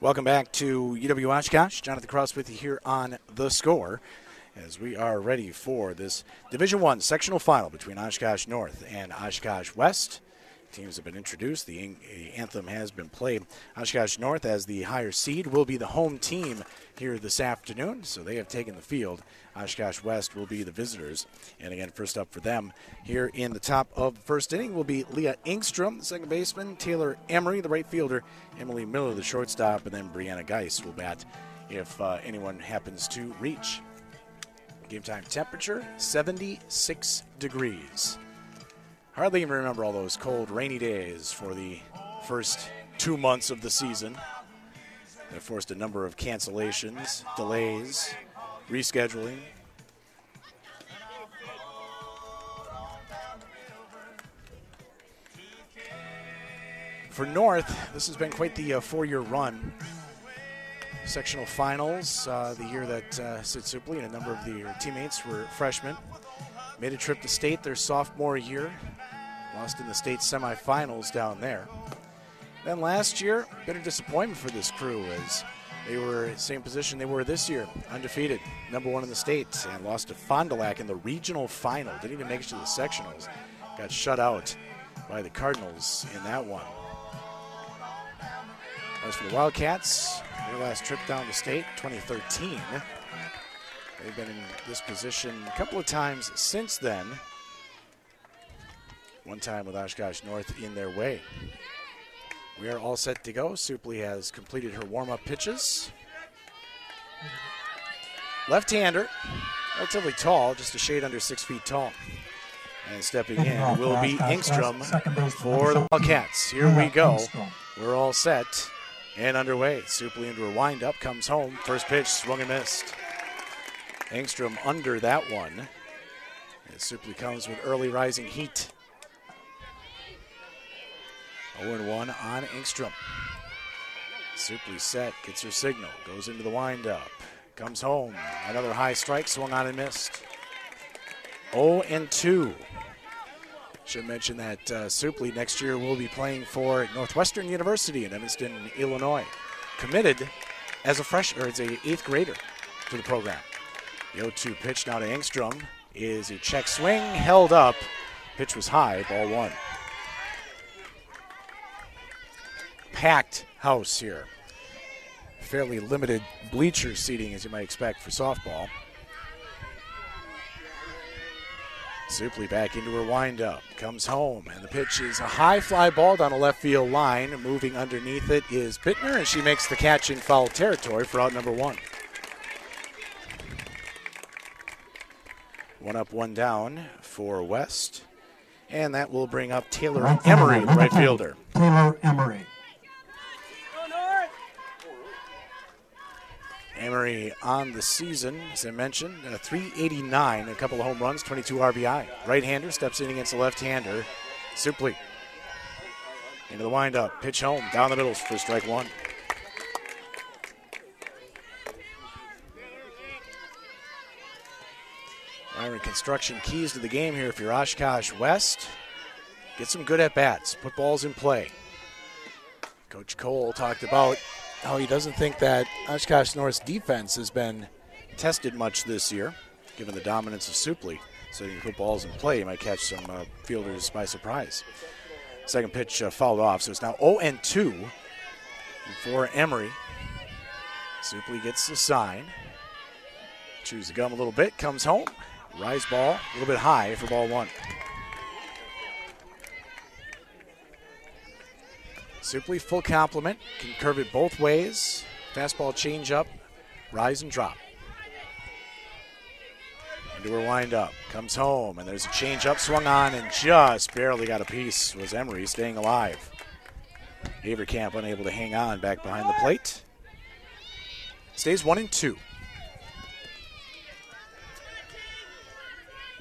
Welcome back to UW Oshkosh. Jonathan Cross with you here on The Score as we are ready for this Division One sectional final between Oshkosh North and Oshkosh West. Teams have been introduced. The anthem has been played. Oshkosh North, as the higher seed, will be the home team here this afternoon, so they have taken the field. Oshkosh West will be the visitors. And again, first up for them here in the top of the first inning will be Leah Engstrom, the second baseman, Taylor Emery, the right fielder, Emily Miller, the shortstop, and then Brianna Geis will bat if uh, anyone happens to reach. Game time temperature 76 degrees. Hardly even remember all those cold, rainy days for the first two months of the season. That forced a number of cancellations, delays, rescheduling. For North, this has been quite the uh, four year run. Sectional finals, uh, the year that uh, and a number of their teammates were freshmen. Made a trip to state their sophomore year, lost in the state semifinals down there. Then last year, bitter disappointment for this crew as they were same position they were this year, undefeated, number one in the state, and lost to Fond du Lac in the regional final. Didn't even make it to the sectionals. Got shut out by the Cardinals in that one. As for the Wildcats, their last trip down to state, 2013. They've been in this position a couple of times since then. One time with Oshkosh North in their way. We are all set to go. Supley has completed her warm up pitches. Left hander, relatively tall, just a shade under six feet tall. And stepping in will be Engstrom for the Wildcats. Here we go. We're all set and underway. Supley into a windup, comes home. First pitch, swung and missed. Engstrom under that one. As Supley comes with early rising heat. 0 1 on Engstrom. Supley set, gets her signal, goes into the windup, comes home. Another high strike, swung on and missed. 0 and 2. Should mention that uh, Supley next year will be playing for Northwestern University in Evanston, Illinois. Committed as a fresh or as a eighth grader to the program. The 0-2 pitch now to Engstrom is a check swing, held up. Pitch was high, ball one. packed house here. Fairly limited bleacher seating, as you might expect for softball. Supley back into her windup, comes home, and the pitch is a high fly ball down the left field line. Moving underneath it is Bittner, and she makes the catch in foul territory for out number one. One up, one down for West, and that will bring up Taylor Emery, right fielder. Taylor Emery. Emery on the season, as I mentioned, uh, 389, a couple of home runs, 22 RBI. Right hander steps in against the left hander. Supley into the windup, pitch home, down the middle for strike one. Iron construction keys to the game here if you're Oshkosh West. Get some good at bats, put balls in play. Coach Cole talked about how he doesn't think that Oshkosh North's defense has been tested much this year, given the dominance of Supley. So you can put balls in play, you might catch some uh, fielders by surprise. Second pitch uh, fouled off, so it's now 0 and 2 for Emery. Supley gets the sign. Chews the gum a little bit, comes home. Rise ball, a little bit high for ball one. Supley full complement, can curve it both ways. Fastball change up, rise and drop. Into her wind up, comes home, and there's a change up, swung on, and just barely got a piece. Was Emery staying alive? Avercamp unable to hang on back behind the plate. Stays one and two.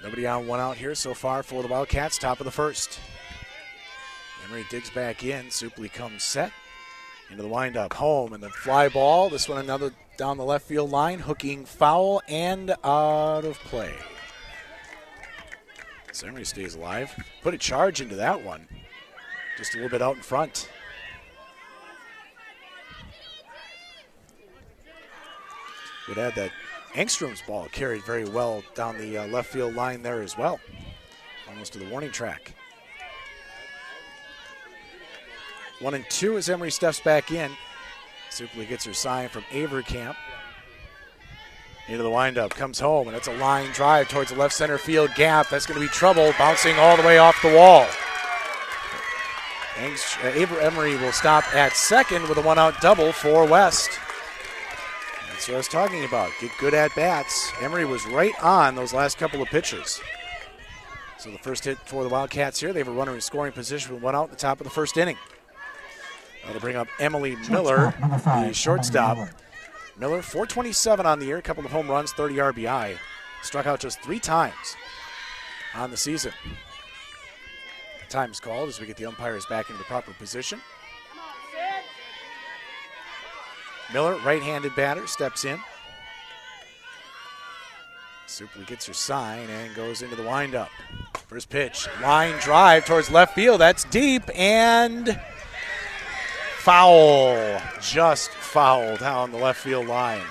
Nobody on one out here so far for the Wildcats, top of the first. Emery digs back in. Supley comes set into the windup. Home and the fly ball. This one another down the left field line. Hooking foul and out of play. So Emery stays alive. Put a charge into that one. Just a little bit out in front. Would add that Engstrom's ball carried very well down the uh, left field line there as well, almost to the warning track. One and two as Emery steps back in. Supley gets her sign from Avercamp. Into the windup, comes home, and it's a line drive towards the left center field gap. That's going to be trouble, bouncing all the way off the wall. Uh, Emery will stop at second with a one out double for West. That's what I was talking about. Get good at bats. Emery was right on those last couple of pitches. So the first hit for the Wildcats here. They have a runner in scoring position with one out at the top of the first inning. That'll bring up Emily Miller, the shortstop. Miller, 427 on the year, a couple of home runs, 30 RBI. Struck out just three times on the season. Time's called as we get the umpires back into the proper position. Miller, right handed batter, steps in. Supley gets her sign and goes into the windup. First pitch, line drive towards left field. That's deep and foul. Just foul down the left field line.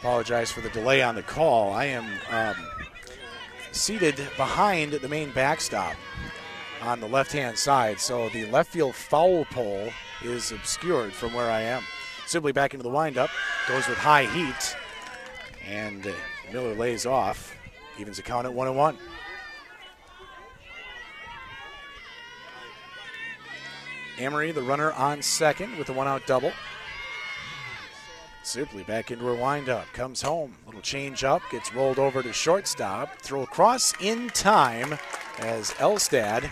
Apologize for the delay on the call. I am um, seated behind the main backstop on the left hand side, so the left field foul pole is obscured from where I am. Supley back into the windup, goes with high heat, and uh, Miller lays off, evens the count at one and one. Emery, the runner on second with a one out double. Supley back into her windup, comes home. Little change up, gets rolled over to shortstop. Throw across in time as Elstad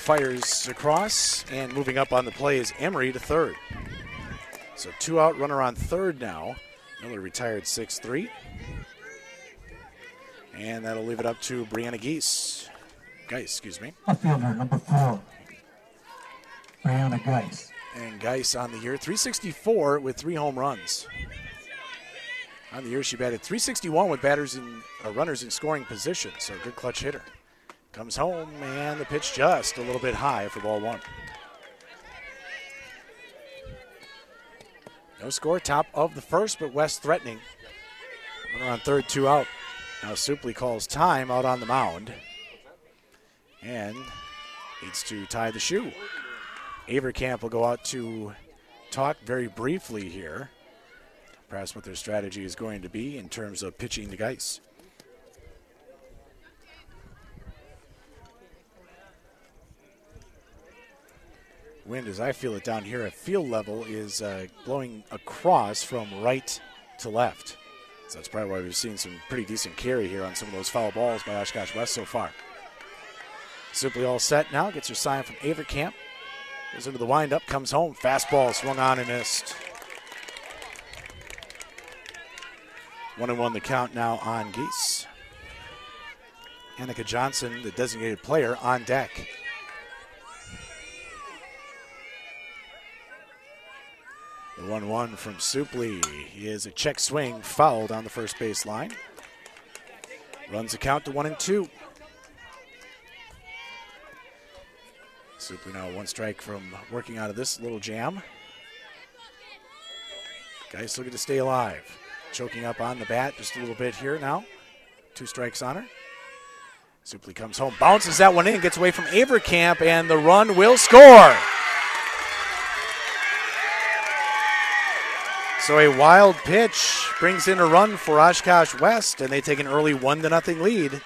fires across, and moving up on the play is Emery to third. So two out, runner on third now. Miller retired 6 3. And that'll leave it up to Brianna Geese. Geis, excuse me. Outfielder number four, Brianna Geis. And Geis on the year, 364 with three home runs. On the year, she batted 361 with batters in uh, runners in scoring position, so good clutch hitter. Comes home, and the pitch just a little bit high for ball one. No score, top of the first, but West threatening. Runner on third, two out. Now Supley calls time out on the mound. And needs to tie the shoe. Avercamp will go out to talk very briefly here. Perhaps what their strategy is going to be in terms of pitching the Geis. Wind, as I feel it down here at field level, is uh, blowing across from right to left. So that's probably why we've seen some pretty decent carry here on some of those foul balls by Oshkosh West so far. Supley all set now. Gets her sign from Avercamp. Goes into the windup, comes home. Fastball swung on and missed. One and one the count now on Geese. Annika Johnson, the designated player, on deck. The 1 1 from Supley is a check swing fouled on the first base line. Runs the count to 1 and 2. Supley now one strike from working out of this little jam. Geis looking to stay alive. Choking up on the bat just a little bit here now. Two strikes on her. Supley comes home, bounces that one in, gets away from Avercamp, and the run will score. So a wild pitch brings in a run for Oshkosh West, and they take an early one to nothing lead.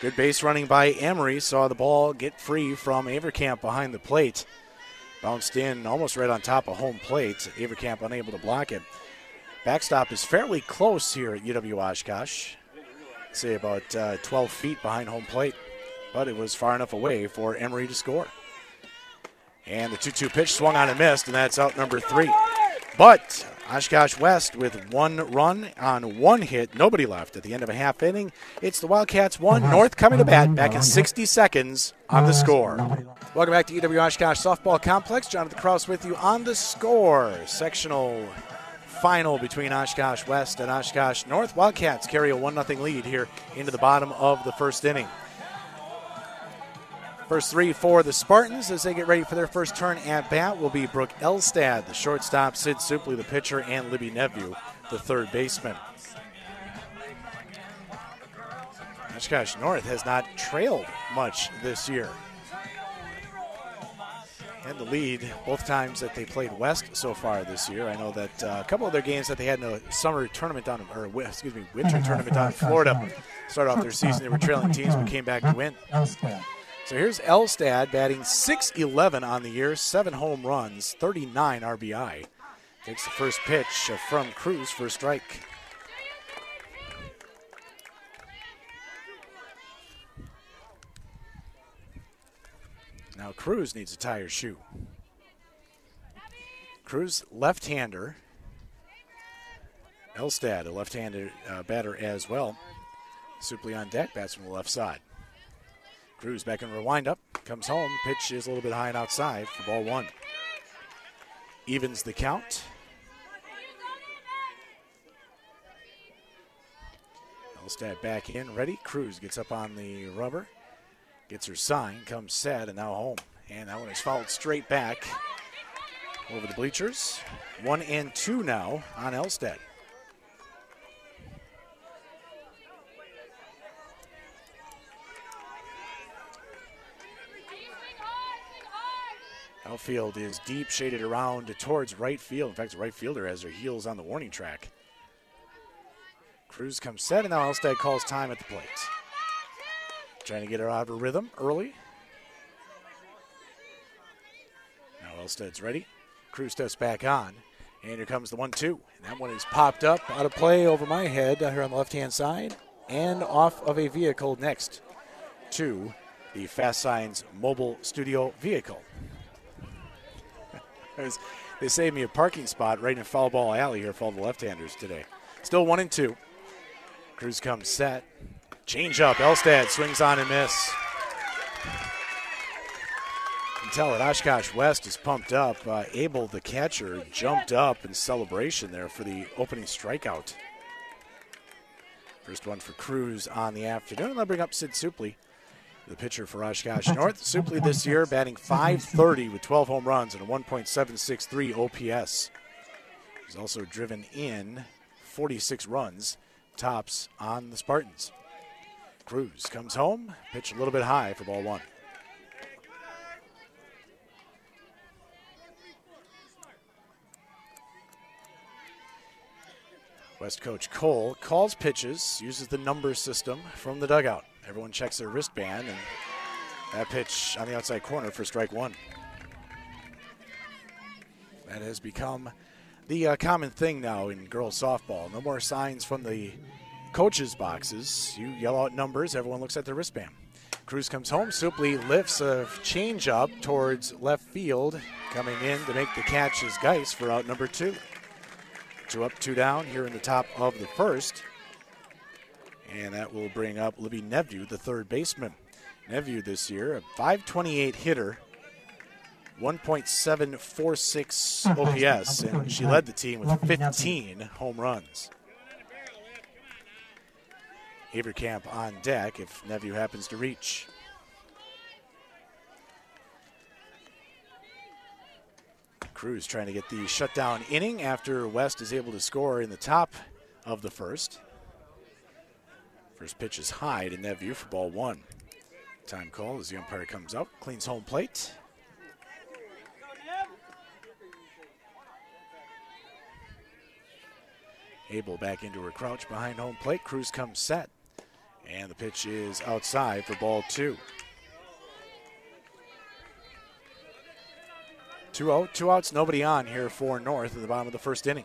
Good base running by Emery. Saw the ball get free from Avercamp behind the plate. Bounced in almost right on top of home plate. Avercamp unable to block it. Backstop is fairly close here at UW Oshkosh. say about uh, 12 feet behind home plate, but it was far enough away for Emery to score. And the 2 2 pitch swung on and missed, and that's out number three. But Oshkosh West with one run on one hit, nobody left at the end of a half inning. It's the Wildcats one, North coming to bat back in 60 seconds on the score. Welcome back to UW Oshkosh Softball Complex. Jonathan Kraus with you on the score. Sectional final between Oshkosh West and Oshkosh North. Wildcats carry a 1 0 lead here into the bottom of the first inning. First three for the Spartans as they get ready for their first turn at bat will be Brooke Elstad, the shortstop, Sid Supley, the pitcher, and Libby Nevue, the third baseman. Oshkosh North has not trailed much this year. And the lead both times that they played West so far this year. I know that uh, a couple of their games that they had in a summer tournament down, or excuse me, winter tournament down in Florida, started off their season. They were trailing teams, but came back to win. So here's Elstad batting 6'11 on the year, seven home runs, 39 RBI. Takes the first pitch from Cruz for a strike. Now Cruz needs to tie her shoe. Cruz left-hander. Elstad, a left-handed uh, batter as well. Supley on deck, bats from the left side. Cruz back in rewind up, comes home. Pitch is a little bit high and outside for ball one. Evens the count. Elstad back in, ready. Cruz gets up on the rubber, gets her sign, comes set, and now home. And that one is fouled straight back over the bleachers. One and two now on Elstad. Outfield is deep, shaded around towards right field. In fact, the right fielder has their heels on the warning track. Cruz comes set, and now Elstad calls time at the plate. Trying to get her out of her rhythm early. Now Elstad's ready. Cruz steps back on. And here comes the one two. And that one is popped up out of play over my head here on the left hand side and off of a vehicle next to the Fast Signs mobile studio vehicle. They saved me a parking spot right in foul ball alley here for all the left-handers today. Still one and two. Cruz comes set. Change up. Elstad swings on and miss. You can tell that Oshkosh West is pumped up. Uh, Abel, the catcher, jumped up in celebration there for the opening strikeout. First one for Cruz on the afternoon. They'll bring up Sid Supley the pitcher for Oshkosh North. Supley this year batting 530 with 12 home runs and a 1.763 OPS. He's also driven in 46 runs, tops on the Spartans. Cruz comes home, pitch a little bit high for ball one. West coach Cole calls pitches, uses the number system from the dugout. Everyone checks their wristband, and that pitch on the outside corner for strike one. That has become the uh, common thing now in girls softball. No more signs from the coaches' boxes. You yell out numbers, everyone looks at their wristband. Cruz comes home. Supley lifts a changeup towards left field. Coming in to make the catch is Geis for out number two. Two up, two down here in the top of the first. And that will bring up Libby Nevue, the third baseman. Nevue this year, a 528 hitter, 1.746 OPS, and she led the team with 15 home runs. Averkamp on deck if Nevue happens to reach. Cruz trying to get the shutdown inning after West is able to score in the top of the first. First pitch is high to Nevue for ball one. Time call as the umpire comes up, cleans home plate. Abel back into her crouch behind home plate. Cruz comes set. And the pitch is outside for ball two. 2 0, two outs, nobody on here for North at the bottom of the first inning.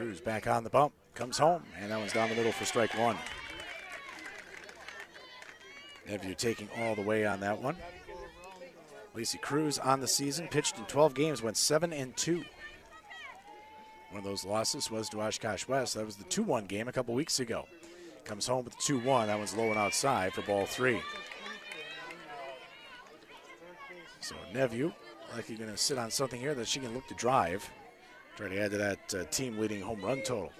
Cruz back on the bump, comes home, and that one's down the middle for strike one. Nevue taking all the way on that one. Lacey Cruz on the season, pitched in 12 games, went 7 and 2. One of those losses was to Oshkosh West. That was the 2 1 game a couple weeks ago. Comes home with 2 1. That one's low and outside for ball three. So Neveu, likely going to sit on something here that she can look to drive. Try to add to that uh, team leading home run total.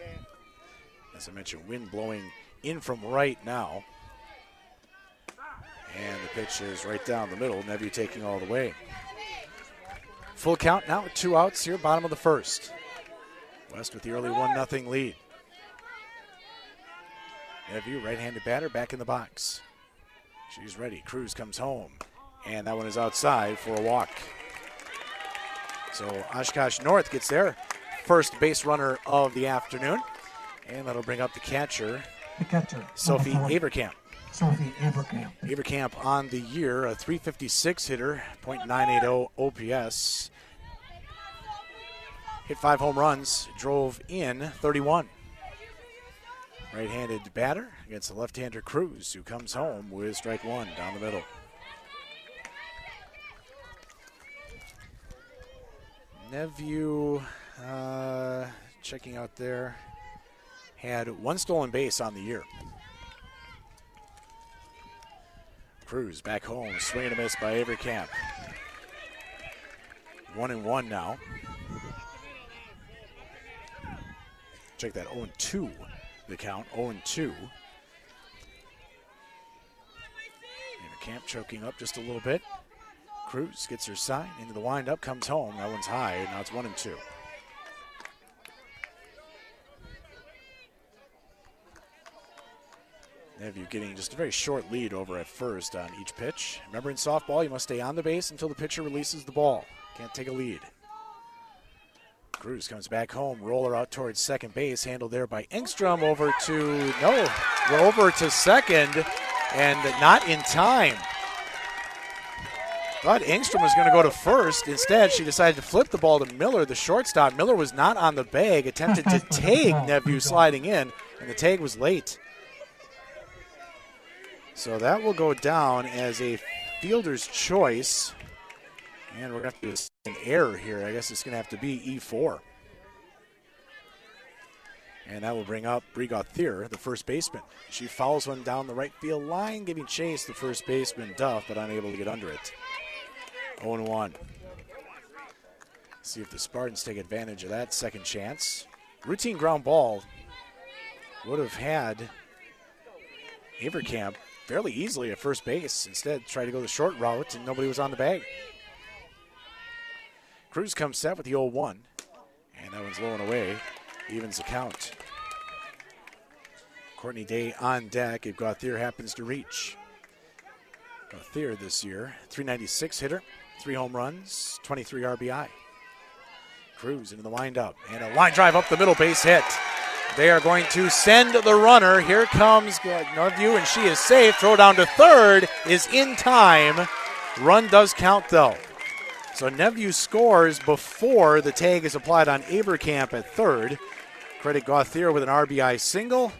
As I mentioned, wind blowing in from right now. And the pitch is right down the middle. Neveu taking all the way. Full count now two outs here, bottom of the first. West with the early 1 0 lead. Neveu, right handed batter, back in the box. She's ready. Cruz comes home. And that one is outside for a walk. So Oshkosh North gets their first base runner of the afternoon. And that'll bring up the catcher, The catcher. Sophie four, Sophie Averkamp. Averkamp on the year, a 356 hitter, .980 OPS. Hit five home runs, drove in 31. Right-handed batter against the left-hander Cruz, who comes home with strike one down the middle. Neveu, uh, checking out there, had one stolen base on the year. Cruz back home, swing and a miss by Averkamp. One and one now. Check that 0 and 2, the count 0 and 2. Avery Camp choking up just a little bit. Cruz gets her sign into the windup, comes home. That one's high. Now it's one and two. Neveu getting just a very short lead over at first on each pitch. Remember in softball, you must stay on the base until the pitcher releases the ball. Can't take a lead. Cruz comes back home, roller out towards second base, handled there by Engstrom over to no, over to second, and not in time. Thought Engstrom was going to go to first. Instead, she decided to flip the ball to Miller, the shortstop. Miller was not on the bag, attempted to tag Neveu sliding in, and the tag was late. So that will go down as a fielder's choice. And we're going to have to do an error here. I guess it's going to have to be E4. And that will bring up Brie Gauthier, the first baseman. She fouls one down the right field line, giving chase the first baseman, Duff, but unable to get under it. 0 1. See if the Spartans take advantage of that second chance. Routine ground ball would have had Averkamp fairly easily at first base. Instead, tried to go the short route, and nobody was on the bag. Cruz comes set with the 0 1, and that one's low and away. Evens the count. Courtney Day on deck if Gauthier happens to reach. Gauthier this year, 396 hitter, three home runs, 23 RBI. Cruz into the windup, and a line drive up the middle base hit. They are going to send the runner. Here comes Neveu, and she is safe. Throw down to third is in time. Run does count though. So Neveu scores before the tag is applied on Averkamp at third. Credit Gauthier with an RBI single.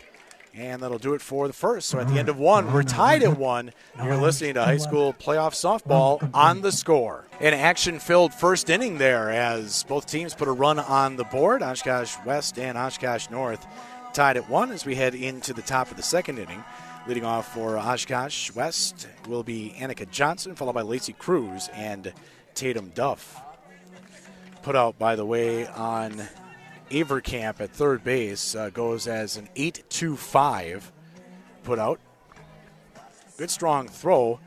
And that'll do it for the first. So at the end of one, we're tied at one. You're listening to high school playoff softball on the score. An action filled first inning there as both teams put a run on the board. Oshkosh West and Oshkosh North tied at one as we head into the top of the second inning. Leading off for Oshkosh West will be Annika Johnson, followed by Lacey Cruz and Tatum Duff. Put out, by the way, on Averkamp at third base uh, goes as an 8 2 5 put out. Good strong throw.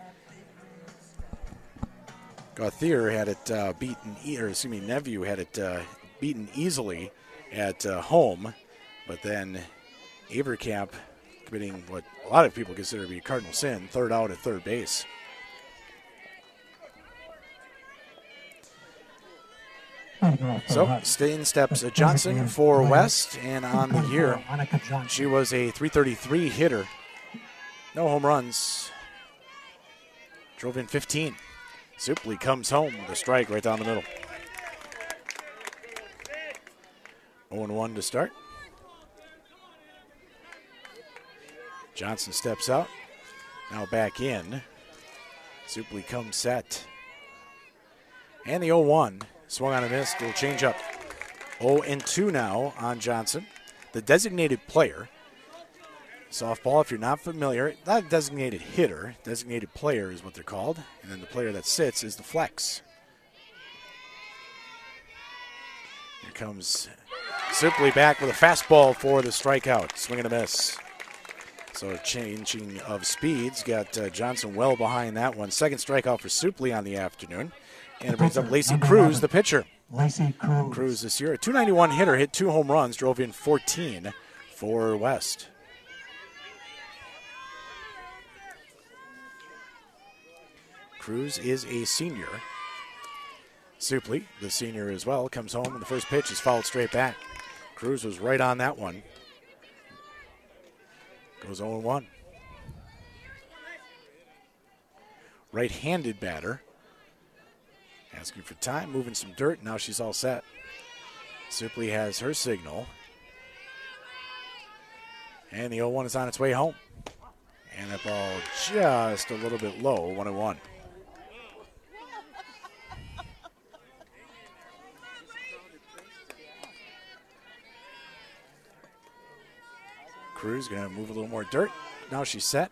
Gauthier had it uh, beaten, or excuse me, Neveu had it uh, beaten easily at uh, home, but then Avercamp committing what a lot of people consider to be a cardinal sin, third out at third base. So, in steps Johnson for West, and on the year, she was a 333 hitter. No home runs. Drove in 15. Supley comes home with a strike right down the middle. 0 1 to start. Johnson steps out. Now back in. Supley comes set. And the 0 1 swung on a miss, little change up. 0 and 2 now on Johnson, the designated player. Softball, if you're not familiar, not designated hitter, designated player is what they're called. And then the player that sits is the flex. Here comes Supley back with a fastball for the strikeout. Swing and a miss. So changing of speeds. Got uh, Johnson well behind that one. Second strikeout for Supley on the afternoon. And it brings up Lacey Cruz, the pitcher. Lacey Cruz. Cruz this year, a 291 hitter, hit two home runs, drove in 14 for West. Cruz is a senior. Supley, the senior as well, comes home and the first pitch is fouled straight back. Cruz was right on that one. Goes 0 1. Right handed batter. Asking for time, moving some dirt. Now she's all set. Supley has her signal. And the 0 1 is on its way home. And that ball just a little bit low, 1 1. Cruz going to move a little more dirt. Now she's set.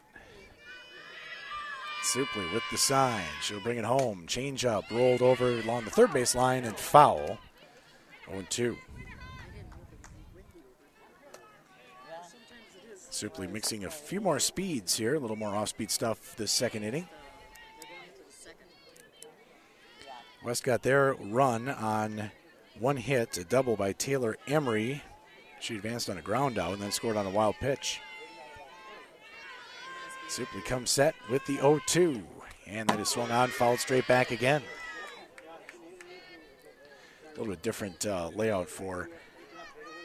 Supley with the sign. She'll bring it home. Change up. Rolled over along the third base line and foul. 0 2. Supley mixing a few more speeds here. A little more off speed stuff this second inning. West got their run on one hit, a double by Taylor Emery. She advanced on a ground out and then scored on a wild pitch. Supley comes set with the 0 2. And that is swung on, fouled straight back again. A little bit different uh, layout for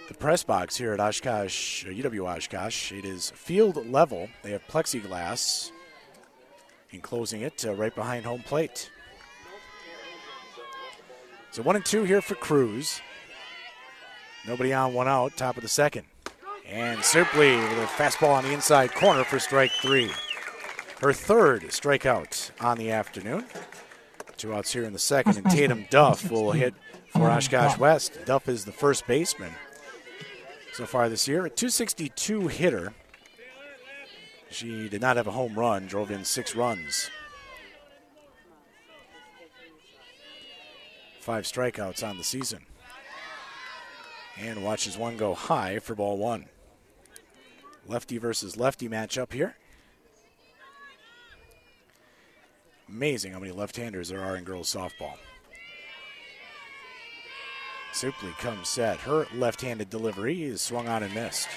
the press box here at Oshkosh, uh, UW Oshkosh. It is field level. They have plexiglass enclosing it uh, right behind home plate. So one and two here for Cruz. Nobody on, one out, top of the second. And Supley with a fastball on the inside corner for strike three. Her third strikeout on the afternoon. Two outs here in the second, and Tatum Duff will hit for Oshkosh West. Duff is the first baseman so far this year. A 262 hitter. She did not have a home run, drove in six runs. Five strikeouts on the season. And watches one go high for ball one. Lefty versus lefty matchup here. Amazing how many left handers there are in girls softball. Supley comes set. Her left handed delivery is swung on and missed.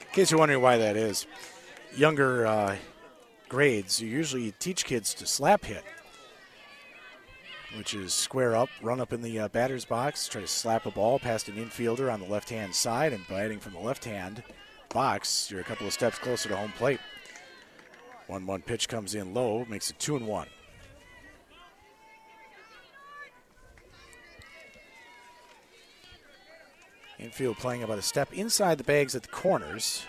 In case you're wondering why that is, younger uh, grades, you usually teach kids to slap hit, which is square up, run up in the uh, batter's box, try to slap a ball past an infielder on the left hand side, and batting from the left hand box, you're a couple of steps closer to home plate. 1 1 pitch comes in low, makes it 2 and 1. Infield playing about a step inside the bags at the corners.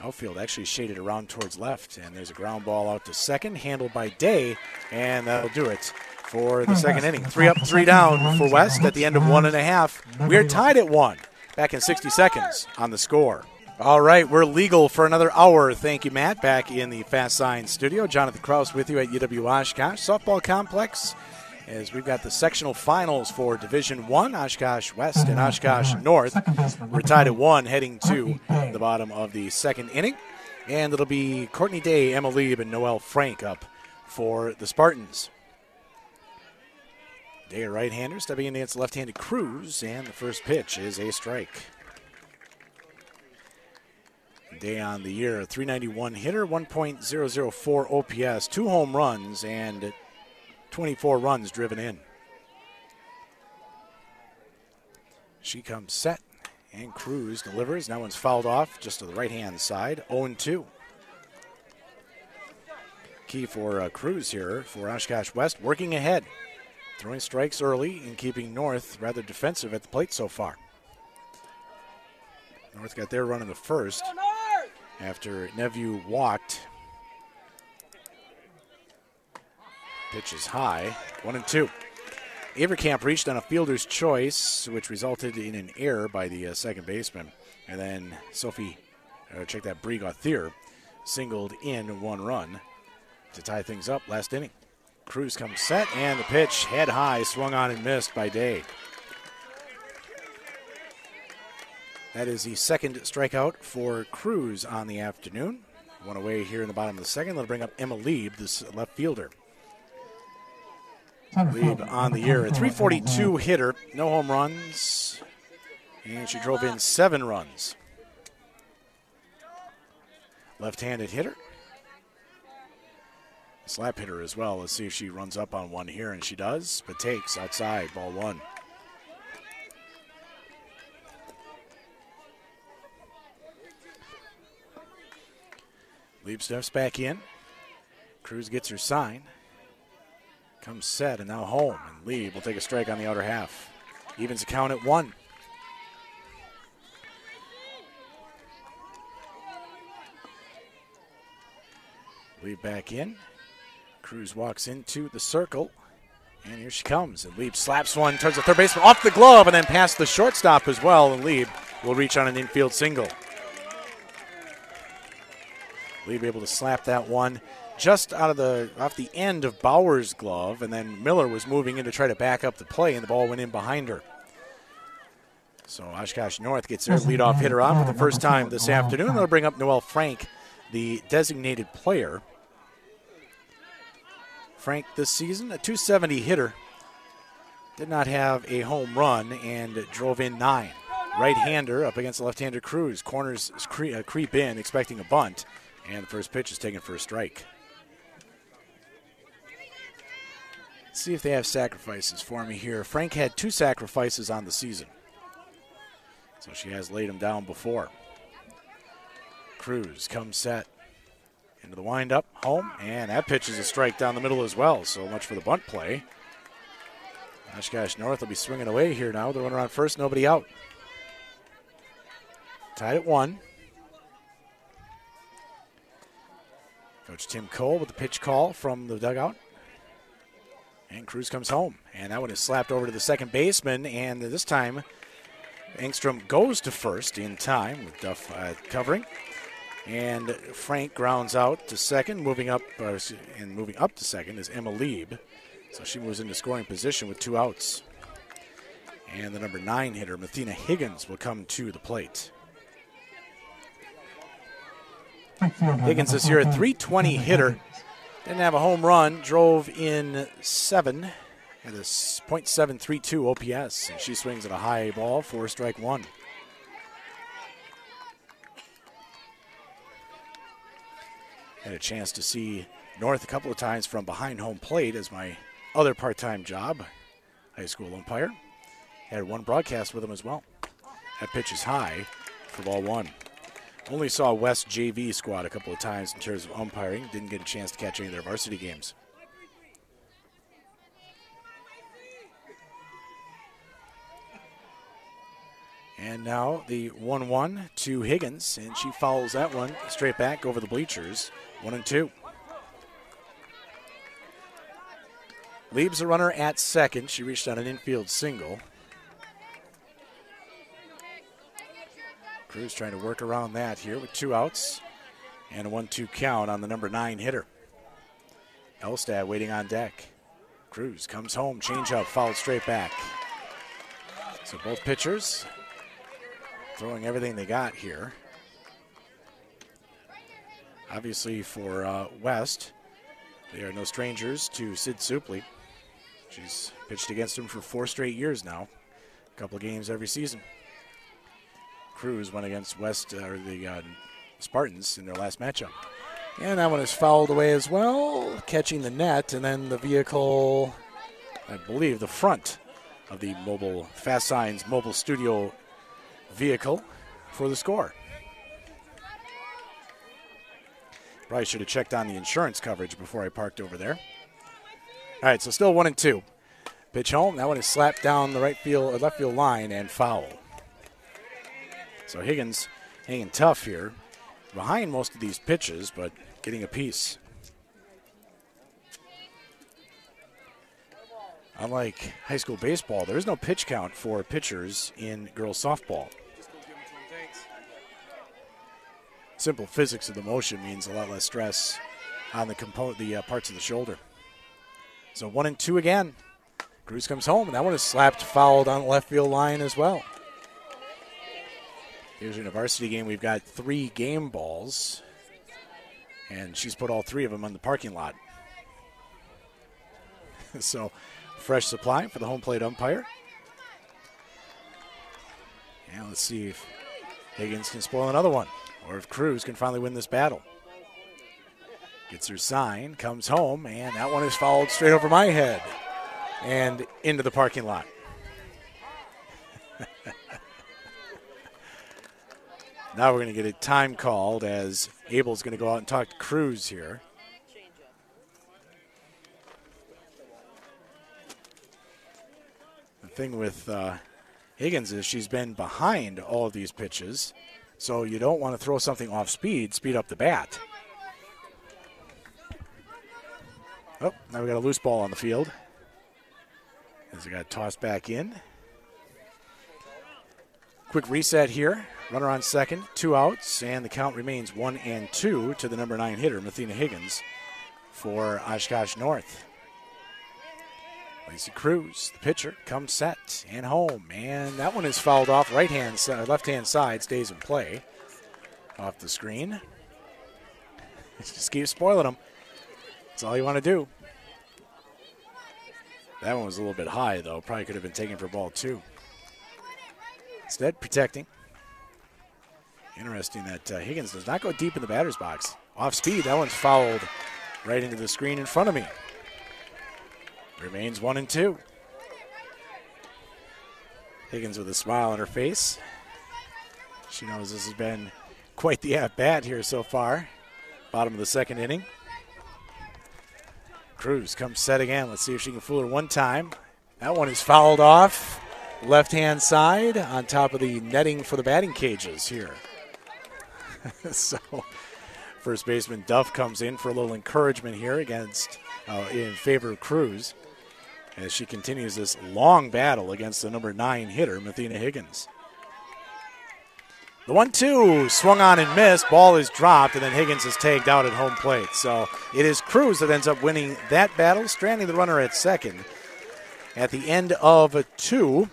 Outfield actually shaded around towards left, and there's a ground ball out to second, handled by Day, and that'll do it for the second inning. Three up, three down for West at the end of one and a half. We are tied at one, back in 60 seconds on the score. All right, we're legal for another hour. Thank you, Matt. Back in the Fast Sign studio. Jonathan Kraus with you at UW Oshkosh Softball Complex as we've got the sectional finals for Division One, Oshkosh West and Oshkosh North. We're tied at one, heading to the bottom of the second inning, and it'll be Courtney Day, Emma Lieb, and Noel Frank up for the Spartans. Day, a right-hander, stepping in against left-handed Cruz, and the first pitch is a strike. Day on the year, 391 hitter, 1.004 OPS, two home runs, and 24 runs driven in. She comes set, and Cruz delivers. That one's fouled off just to the right hand side. 0 2. Key for uh, Cruz here for Oshkosh West, working ahead, throwing strikes early and keeping North rather defensive at the plate so far. North got their run in the first after Neveu walked Pitch is high. One and two. Avercamp reached on a fielder's choice, which resulted in an error by the uh, second baseman. And then Sophie, uh, check that, Brie Gauthier singled in one run to tie things up last inning. Cruz comes set, and the pitch head high, swung on and missed by Day. That is the second strikeout for Cruz on the afternoon. One away here in the bottom of the second. Let's bring up Emma Lieb, this left fielder. Lieb on the year, a 342 hitter, no home runs, and she drove in seven runs. Left handed hitter. Slap hitter as well. Let's see if she runs up on one here, and she does, but takes outside, ball one. Lieb steps back in. Cruz gets her sign. Comes set and now home. And Lieb will take a strike on the outer half. Evens the count at one. Lieb back in. Cruz walks into the circle. And here she comes. And Lieb slaps one towards the third baseman off the glove and then past the shortstop as well. And Lieb will reach on an infield single. Lieb able to slap that one just out of the off the end of Bauer's glove, and then Miller was moving in to try to back up the play, and the ball went in behind her. So Oshkosh North gets their leadoff hitter on for the first time this afternoon. They'll bring up Noel Frank, the designated player. Frank this season, a 270 hitter, did not have a home run and drove in nine. Right hander up against the left hander Cruz. Corners uh, creep in, expecting a bunt. And the first pitch is taken for a strike. Let's see if they have sacrifices for me here. Frank had two sacrifices on the season. So she has laid them down before. Cruz comes set into the windup, home, and that pitch is a strike down the middle as well. So much for the bunt play. Oshkosh North will be swinging away here now. They're running around first, nobody out. Tied at one. Coach Tim Cole with the pitch call from the dugout. And Cruz comes home. And that one is slapped over to the second baseman. And this time, Engstrom goes to first in time with Duff uh, covering. And Frank grounds out to second, moving up uh, and moving up to second is Emma Lieb. So she moves into scoring position with two outs. And the number nine hitter, Mathena Higgins, will come to the plate. Higgins this year, a 320 hitter. Didn't have a home run, drove in seven at a .732 OPS, and she swings at a high ball for strike one. Had a chance to see North a couple of times from behind home plate as my other part-time job, high school umpire. Had one broadcast with him as well. That pitch is high for ball one. Only saw West JV squad a couple of times in terms of umpiring. Didn't get a chance to catch any of their varsity games. And now the 1 1 to Higgins, and she fouls that one straight back over the bleachers. 1 and 2. Leaves the runner at second. She reached on an infield single. Cruz trying to work around that here with two outs and a 1 2 count on the number nine hitter. Elstad waiting on deck. Cruz comes home, changeup, fouled straight back. So both pitchers throwing everything they got here. Obviously, for uh, West, they are no strangers to Sid Supley. She's pitched against him for four straight years now, a couple games every season. Cruz went against West uh, or the uh, Spartans in their last matchup. And that one is fouled away as well, catching the net, and then the vehicle, I believe, the front of the mobile Fast Signs mobile studio vehicle for the score. Probably should have checked on the insurance coverage before I parked over there. All right, so still one and two. Pitch home. That one is slapped down the right field, uh, left field line and foul. So Higgins hanging tough here, behind most of these pitches, but getting a piece. Unlike high school baseball, there is no pitch count for pitchers in girls softball. Simple physics of the motion means a lot less stress on the component, the uh, parts of the shoulder. So one and two again. Cruz comes home, and that one is slapped fouled on the left field line as well. Here's in a varsity game, we've got three game balls, and she's put all three of them on the parking lot. so, fresh supply for the home plate umpire. And let's see if Higgins can spoil another one, or if Cruz can finally win this battle. Gets her sign, comes home, and that one is fouled straight over my head and into the parking lot. now we're going to get a time called as Abel's going to go out and talk to Cruz here. Thing with uh, Higgins is she's been behind all of these pitches, so you don't want to throw something off speed, speed up the bat. Oh, now we got a loose ball on the field. As it got tossed back in. Quick reset here. Runner on second, two outs, and the count remains one and two to the number nine hitter, Mathena Higgins, for Oshkosh North. Lacey Cruz, the pitcher, comes set and home, and that one is fouled off right hand, side, left hand side, stays in play off the screen. Just keep spoiling them. That's all you want to do. That one was a little bit high, though. Probably could have been taken for ball two. Instead, protecting. Interesting that uh, Higgins does not go deep in the batter's box. Off speed, that one's fouled right into the screen in front of me. Remains one and two. Higgins with a smile on her face. She knows this has been quite the at bat here so far. Bottom of the second inning. Cruz comes set again. Let's see if she can fool her one time. That one is fouled off. Left hand side on top of the netting for the batting cages here. so, first baseman Duff comes in for a little encouragement here against uh, in favor of Cruz as she continues this long battle against the number nine hitter, Mathena Higgins. The one two swung on and missed. Ball is dropped, and then Higgins is tagged out at home plate. So it is Cruz that ends up winning that battle, stranding the runner at second. At the end of two,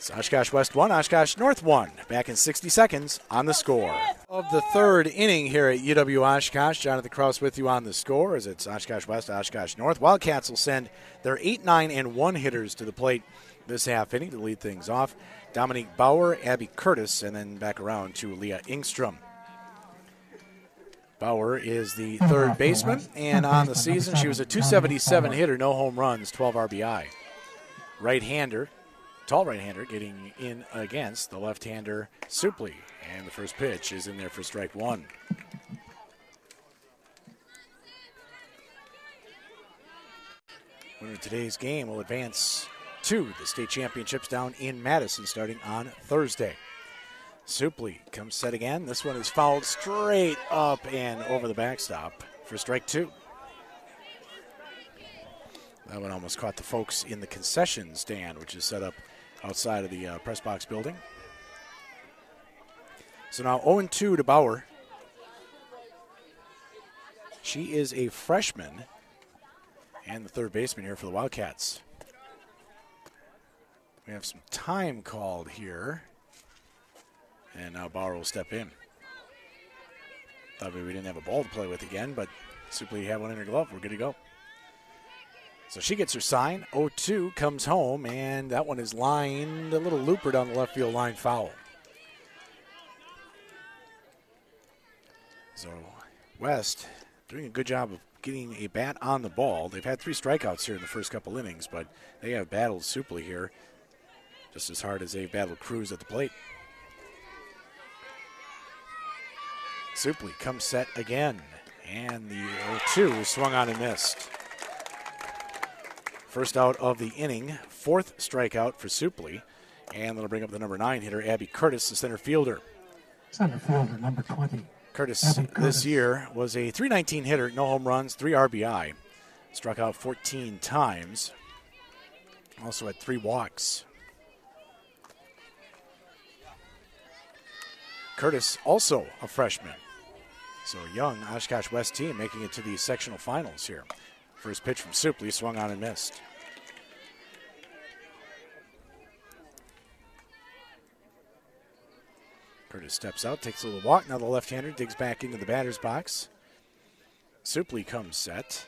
it's Oshkosh West 1, Oshkosh North 1. Back in 60 seconds on the score. Of the third inning here at UW Oshkosh, Jonathan Kraus with you on the score as it's Oshkosh West, Oshkosh North. Wildcats will send their 8, 9, and 1 hitters to the plate this half inning to lead things off. Dominique Bauer, Abby Curtis, and then back around to Leah Ingstrom. Bauer is the third baseman, and on the season, she was a 277 hitter, no home runs, 12 RBI. Right hander, tall right hander, getting in against the left hander, Supley. And the first pitch is in there for strike one. Winner of today's game will advance to the state championships down in Madison starting on Thursday. Supley comes set again. This one is fouled straight up and over the backstop for strike two. That one almost caught the folks in the concession stand, which is set up outside of the uh, press box building. So now 0 2 to Bauer. She is a freshman and the third baseman here for the Wildcats. We have some time called here. And now Bauer will step in. Thought maybe we didn't have a ball to play with again, but simply have one in her glove. We're good to go. So she gets her sign. 0 2 comes home, and that one is lined a little looper down the left field line foul. So West doing a good job of getting a bat on the ball. They've had three strikeouts here in the first couple innings, but they have battled Supley here just as hard as they've battled Cruz at the plate. Supley comes set again, and the 0-2 swung on and missed. First out of the inning, fourth strikeout for Supley, and that'll bring up the number nine hitter, Abby Curtis, the center fielder. Center fielder, number 20. Curtis, Abby this year was a 319 hitter, no home runs, three RBI. Struck out 14 times. Also had three walks. Curtis, also a freshman. So young Oshkosh West team making it to the sectional finals here. First pitch from Supley, swung on and missed. Curtis steps out, takes a little walk. Now the left-hander digs back into the batter's box. Supley comes set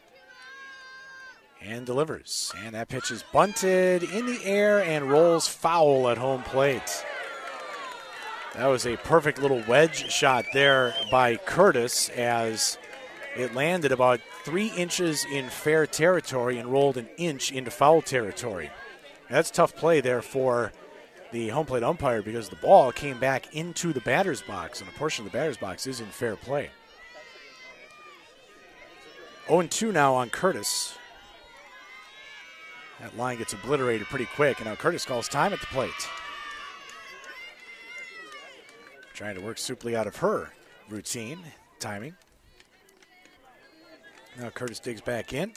and delivers. And that pitch is bunted in the air and rolls foul at home plate. That was a perfect little wedge shot there by Curtis as it landed about three inches in fair territory and rolled an inch into foul territory. That's tough play there for the home plate umpire because the ball came back into the batter's box, and a portion of the batter's box is in fair play. 0 2 now on Curtis. That line gets obliterated pretty quick, and now Curtis calls time at the plate. Trying to work Supley out of her routine timing. Now Curtis digs back in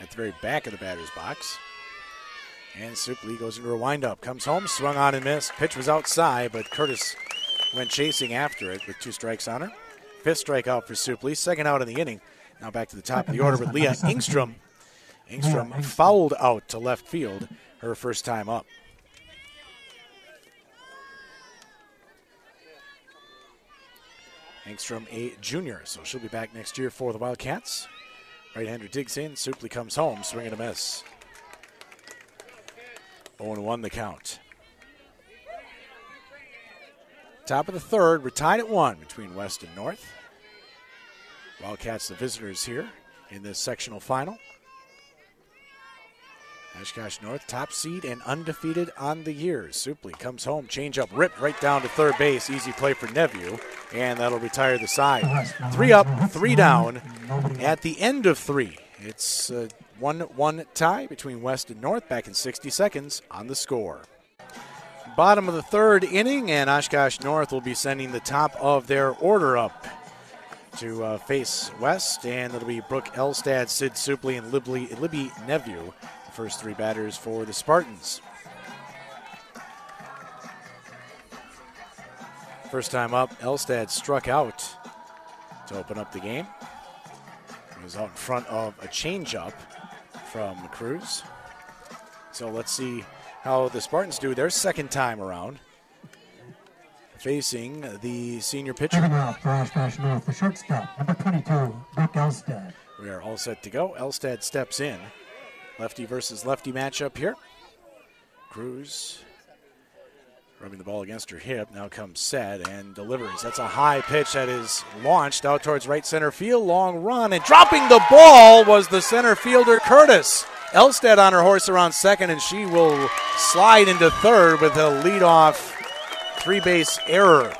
at the very back of the batter's box. And Supley goes into a windup, comes home, swung on and missed. Pitch was outside, but Curtis went chasing after it with two strikes on her. Fifth strikeout for Supley, second out in the inning. Now back to the top of the order with Leah Ingstrom. Ingstrom fouled out to left field her first time up. Engstrom, a junior, so she'll be back next year for the Wildcats. Right-hander digs in, Supley comes home, swing and a miss. 0-1 the count. Top of the third, we're tied at one between West and North. Wildcats, the visitors here in this sectional final. Oshkosh North, top seed and undefeated on the year. Supley comes home, change up, ripped right down to third base. Easy play for Neveu, and that'll retire the side. Three up, three down at the end of three. It's a 1 1 tie between West and North back in 60 seconds on the score. Bottom of the third inning, and Oshkosh North will be sending the top of their order up to uh, face West, and it'll be Brooke Elstad, Sid Supley, and Libby, Libby Neveu first three batters for the Spartans. First time up, Elstad struck out to open up the game. He was out in front of a changeup from Cruz. So let's see how the Spartans do their second time around. Facing the senior pitcher. For Oshkosh North, the shortstop, number 22, Brooke Elstad. We are all set to go. Elstad steps in. Lefty versus lefty matchup here. Cruz rubbing the ball against her hip. Now comes set and delivers. That's a high pitch that is launched out towards right center field. Long run and dropping the ball was the center fielder Curtis. Elstad on her horse around second, and she will slide into third with a leadoff three base error.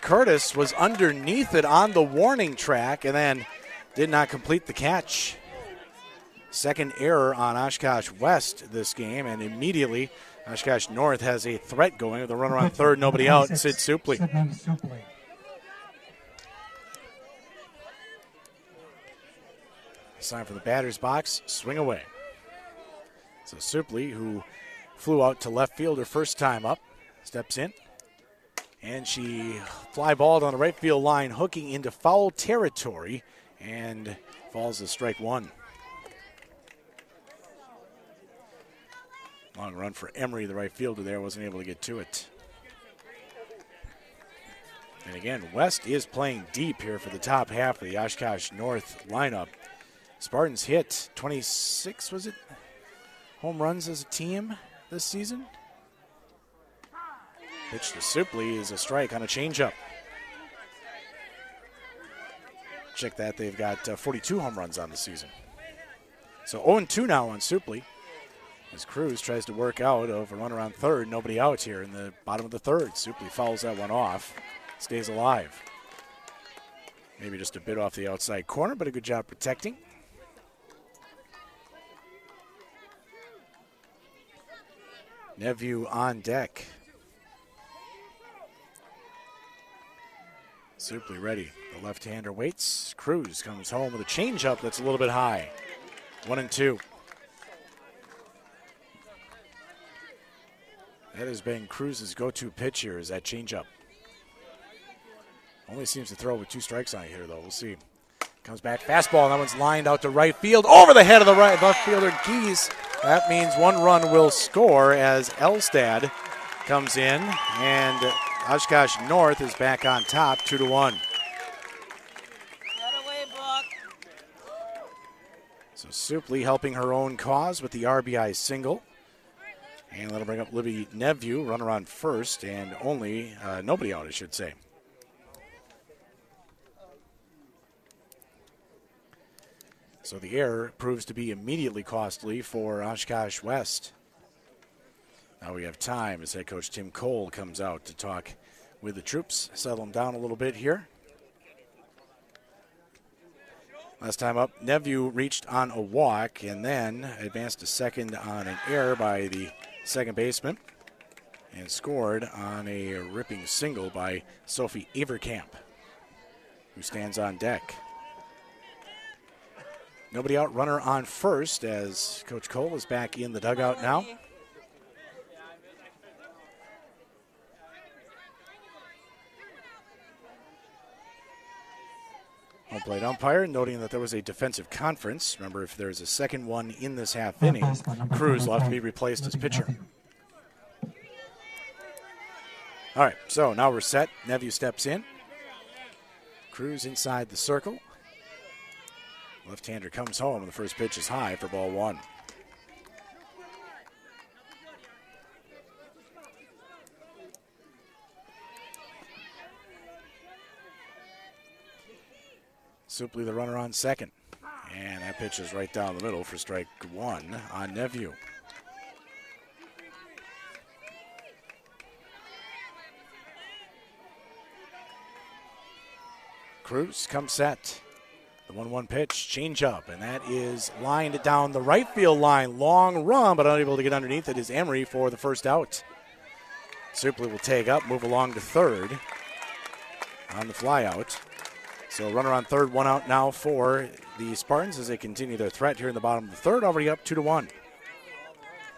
Curtis was underneath it on the warning track and then did not complete the catch. Second error on Oshkosh West this game, and immediately Oshkosh North has a threat going with a runner on third, nobody out. Sid Supley. Sign for the batter's box, swing away. So Supley, who flew out to left field her first time up, steps in. And she fly balled on the right field line, hooking into foul territory, and falls to strike one. Long run for Emery, the right fielder there, wasn't able to get to it. And again, West is playing deep here for the top half of the Oshkosh North lineup. Spartans hit 26, was it? Home runs as a team this season. Pitch to Supley is a strike on a changeup. Check that, they've got uh, 42 home runs on the season. So 0 2 now on Supley. As Cruz tries to work out of a run around third, nobody out here in the bottom of the third. Supley fouls that one off, stays alive. Maybe just a bit off the outside corner, but a good job protecting. Neveu on deck. Supley ready. The left-hander waits. Cruz comes home with a changeup that's a little bit high. One and two. That has been Cruz's go-to pitch here is that changeup. Only seems to throw with two strikes on it here, though. We'll see. Comes back, fastball, and that one's lined out to right field, over the head of the right left fielder Keys. That means one run will score as Elstad comes in, and Oshkosh North is back on top, two to one. So Supley helping her own cause with the RBI single. And that'll bring up Libby Neveu, runner on first, and only uh, nobody out, I should say. So the error proves to be immediately costly for Oshkosh West. Now we have time as head coach Tim Cole comes out to talk with the troops, settle them down a little bit here. Last time up, Neveu reached on a walk and then advanced to second on an error by the second baseman and scored on a ripping single by Sophie Averkamp, who stands on deck. Nobody out, runner on first as Coach Cole is back in the dugout now. Home plate umpire noting that there was a defensive conference. Remember, if there's a second one in this half inning, Cruz will have to be replaced as pitcher. All right, so now we're set. Neveu steps in. Cruz inside the circle. Left hander comes home, and the first pitch is high for ball one. Supley the runner on second. And that pitch is right down the middle for strike one on Neveu. Cruz comes set. The 1 1 pitch, change up, and that is lined down the right field line. Long run, but unable to get underneath it is Emery for the first out. Supley will take up, move along to third on the flyout. So runner on third, one out now for the Spartans as they continue their threat here in the bottom of the third, already up two to one.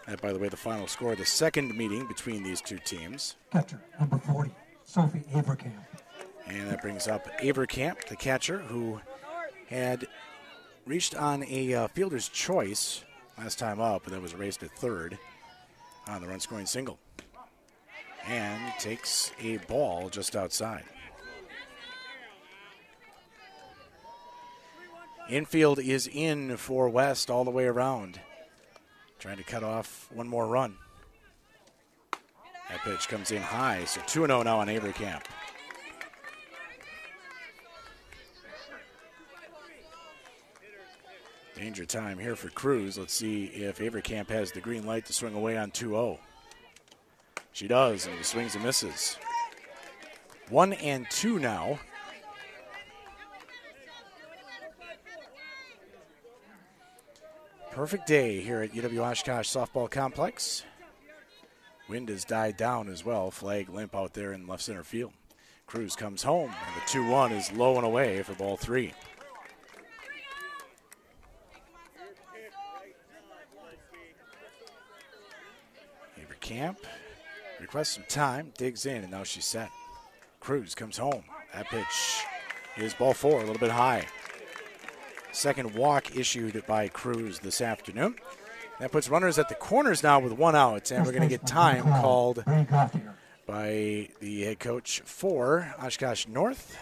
That, by the way, the final score of the second meeting between these two teams. Catcher, number 40, Sophie Averkamp. And that brings up Averkamp, the catcher, who had reached on a uh, fielder's choice last time up, and then was raced to third on the run scoring single. And takes a ball just outside. Infield is in for West all the way around. Trying to cut off one more run. That pitch comes in high, so 2 0 now on Averkamp. Danger time here for Cruz. Let's see if Averkamp has the green light to swing away on 2 0. She does, and swings and misses. One and two now. Perfect day here at UW Oshkosh Softball Complex. Wind has died down as well. Flag limp out there in left center field. Cruz comes home, and the 2 1 is low and away for ball three. Averkamp requests some time, digs in, and now she's set. Cruz comes home. That pitch is ball four, a little bit high. Second walk issued by Cruz this afternoon. That puts runners at the corners now with one out, and we're going to get time called by the head coach for Oshkosh North,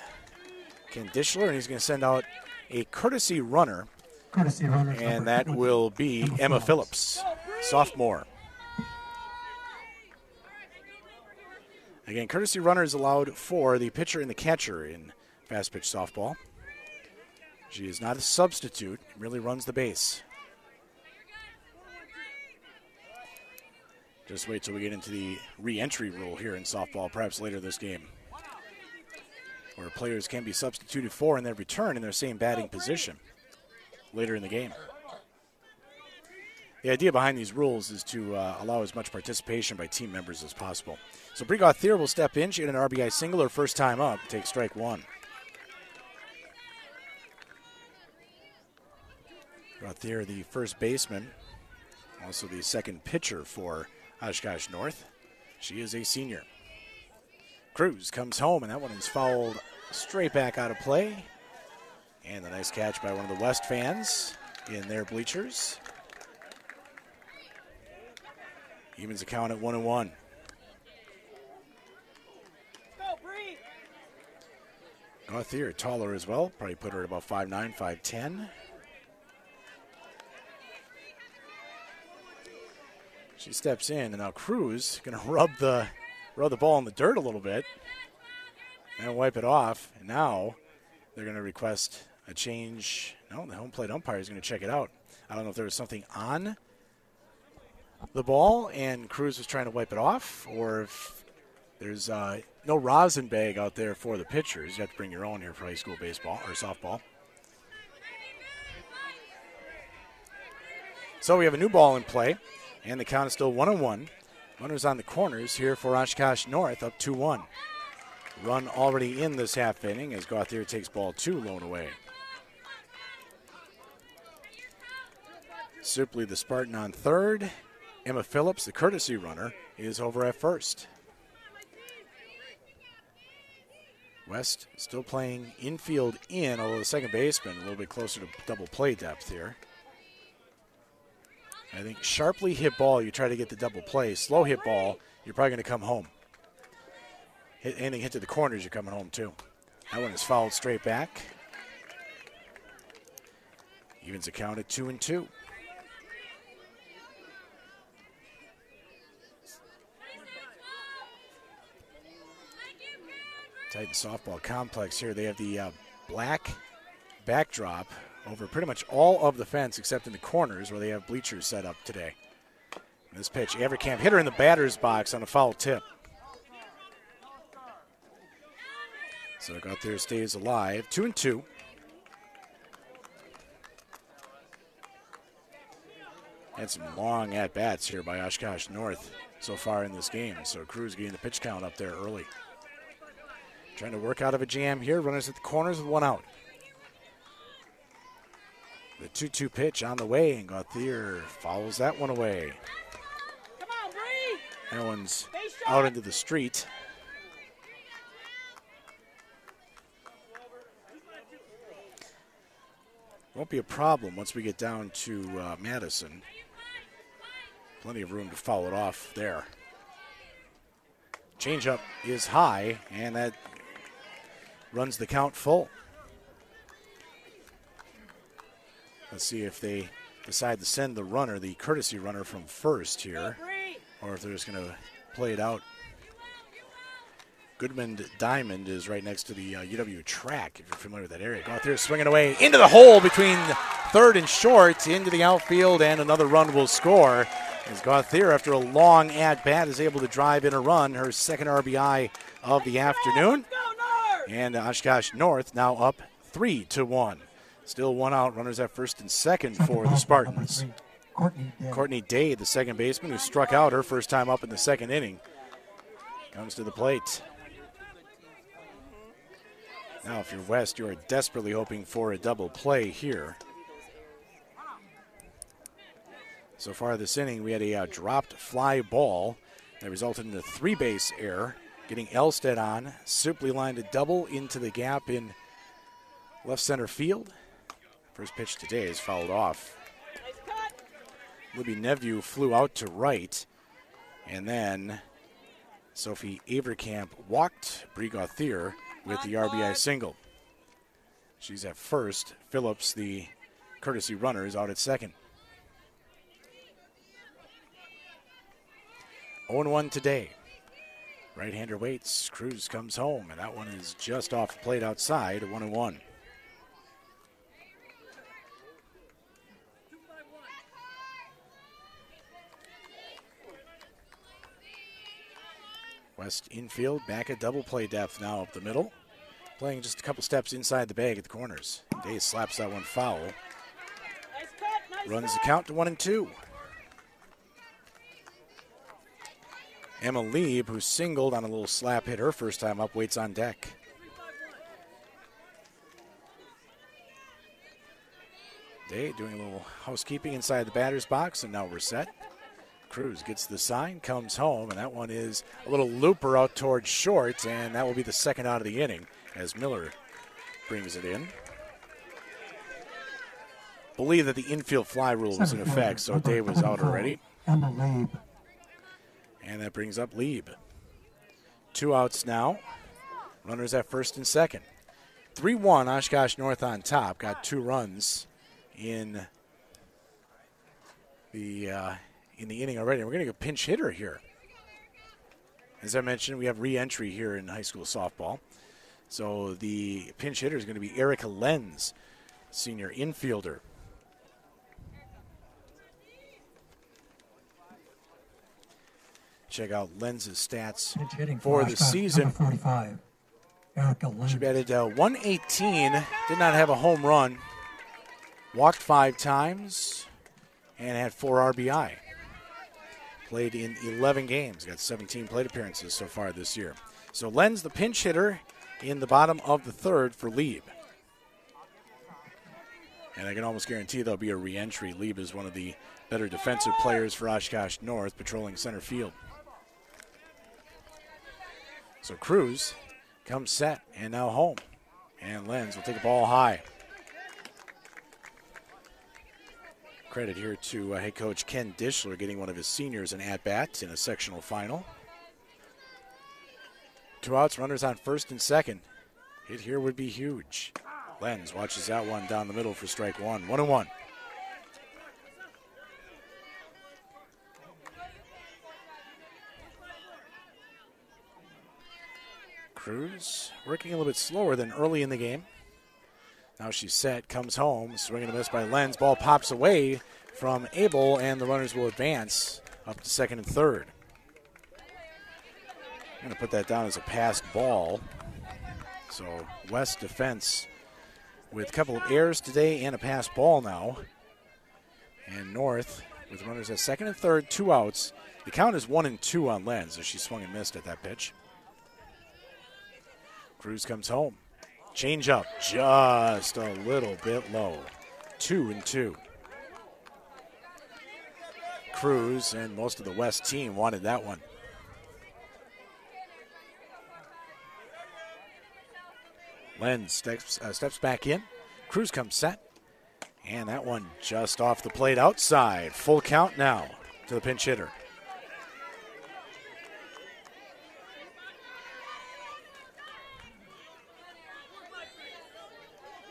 Ken Dischler, and he's going to send out a courtesy runner, Courtesy and that will be Emma Phillips, sophomore. Again, courtesy runner is allowed for the pitcher and the catcher in fast pitch softball. She is not a substitute, really runs the base. Just wait till we get into the re entry rule here in softball, perhaps later this game, where players can be substituted for and then return in their same batting position later in the game. The idea behind these rules is to uh, allow as much participation by team members as possible. So Brie Gauthier will step in. She had an RBI single her first time up, take strike one. Gauthier, the first baseman, also the second pitcher for Oshkosh North. She is a senior. Cruz comes home, and that one is fouled straight back out of play. And a nice catch by one of the West fans in their bleachers. Evens account at one and one. Gauthier, taller as well. Probably put her at about 5'9, 5'10. She steps in, and now Cruz going to rub the rub the ball in the dirt a little bit and wipe it off. And now they're going to request a change. No, the home plate umpire is going to check it out. I don't know if there was something on the ball and Cruz was trying to wipe it off, or if there's uh, no rosin bag out there for the pitchers. You have to bring your own here for high school baseball or softball. So we have a new ball in play, and the count is still one and one. Runners on the corners here for Oshkosh North, up 2 1. Run already in this half inning as Gauthier takes ball two, lone away. Supley the Spartan on third. Emma Phillips, the courtesy runner, is over at first. West still playing infield in, although the second baseman a little bit closer to double play depth here. I think sharply hit ball, you try to get the double play. Slow hit ball, you're probably going to come home. Hit, anything hit to the corners, you're coming home too. That one is fouled straight back. Evens accounted two and two. Titan softball complex here. They have the uh, black backdrop over pretty much all of the fence except in the corners where they have bleachers set up today. This pitch, Averkamp hit her in the batter's box on a foul tip. So Gauthier stays alive. Two and two. Had some long at bats here by Oshkosh North so far in this game. So Cruz getting the pitch count up there early. Trying to work out of a jam here. Runners at the corners with one out. The 2 2 pitch on the way, and Gauthier follows that one away. Come on, Bree! That one's out into the street. Won't be a problem once we get down to uh, Madison. Plenty of room to follow it off there. Changeup is high, and that runs the count full. Let's see if they decide to send the runner, the courtesy runner from first here, or if they're just going to play it out. Goodman Diamond is right next to the uh, UW track, if you're familiar with that area. Go out there swinging away into the hole between third and short, into the outfield, and another run will score. As Gauthier, after a long at bat, is able to drive in a run, her second RBI of the afternoon. And Oshkosh North now up three to one. Still one out. Runners at first and second for the Spartans. Courtney Day. The second baseman, who struck out her first time up in the second inning, comes to the plate. Now, if you're West, you are desperately hoping for a double play here. So far this inning, we had a uh, dropped fly ball that resulted in a three base error. Getting Elstad on, Supley lined a double into the gap in left center field. First pitch today is fouled off. Libby Neveu flew out to right, and then Sophie Averkamp walked Brie Gauthier with the RBI single. She's at first. Phillips, the courtesy runner, is out at second. 0 1 today. Right hander waits. Cruz comes home, and that one is just off the plate outside. 1 1. West infield back at double play depth now up the middle. Playing just a couple steps inside the bag at the corners. Day slaps that one foul. Runs the count to one and two. Emma Lieb, who singled on a little slap hit her first time up, waits on deck. Day doing a little housekeeping inside the batter's box, and now we're set. Cruz gets the sign, comes home, and that one is a little looper out towards short, and that will be the second out of the inning as Miller brings it in. Believe that the infield fly rule was in effect, so Day was out already. And that brings up Lieb. Two outs now. Runners at first and second. 3 1, Oshkosh North on top. Got two runs in the uh, in the inning already. We're going to get a pinch hitter here. As I mentioned, we have re-entry here in high school softball. So the pinch hitter is going to be Erica Lenz, senior infielder. Check out Lenz's stats for the season. 45. Erica Lynn. She batted uh, 118, did not have a home run, walked five times, and had four RBI. Played in 11 games, got 17 plate appearances so far this year. So Lenz, the pinch hitter, in the bottom of the third for Lieb. And I can almost guarantee there'll be a reentry. Lieb is one of the better defensive players for Oshkosh North, patrolling center field. So Cruz comes set and now home. And Lenz will take a ball high. Credit here to uh, head coach Ken Dishler getting one of his seniors an at bat in a sectional final. Two outs, runners on first and second. Hit here would be huge. Lenz watches that one down the middle for strike one. One and one. Cruz working a little bit slower than early in the game. Now she's set, comes home, swinging a miss by Lenz. Ball pops away from Abel, and the runners will advance up to second and third. I'm going to put that down as a passed ball. So West defense with a couple of errors today and a passed ball now. And North with runners at second and third, two outs. The count is one and two on Lenz as she swung and missed at that pitch. Cruz comes home. Change up just a little bit low. Two and two. Cruz and most of the West team wanted that one. Lenz steps, uh, steps back in. Cruz comes set. And that one just off the plate outside. Full count now to the pinch hitter.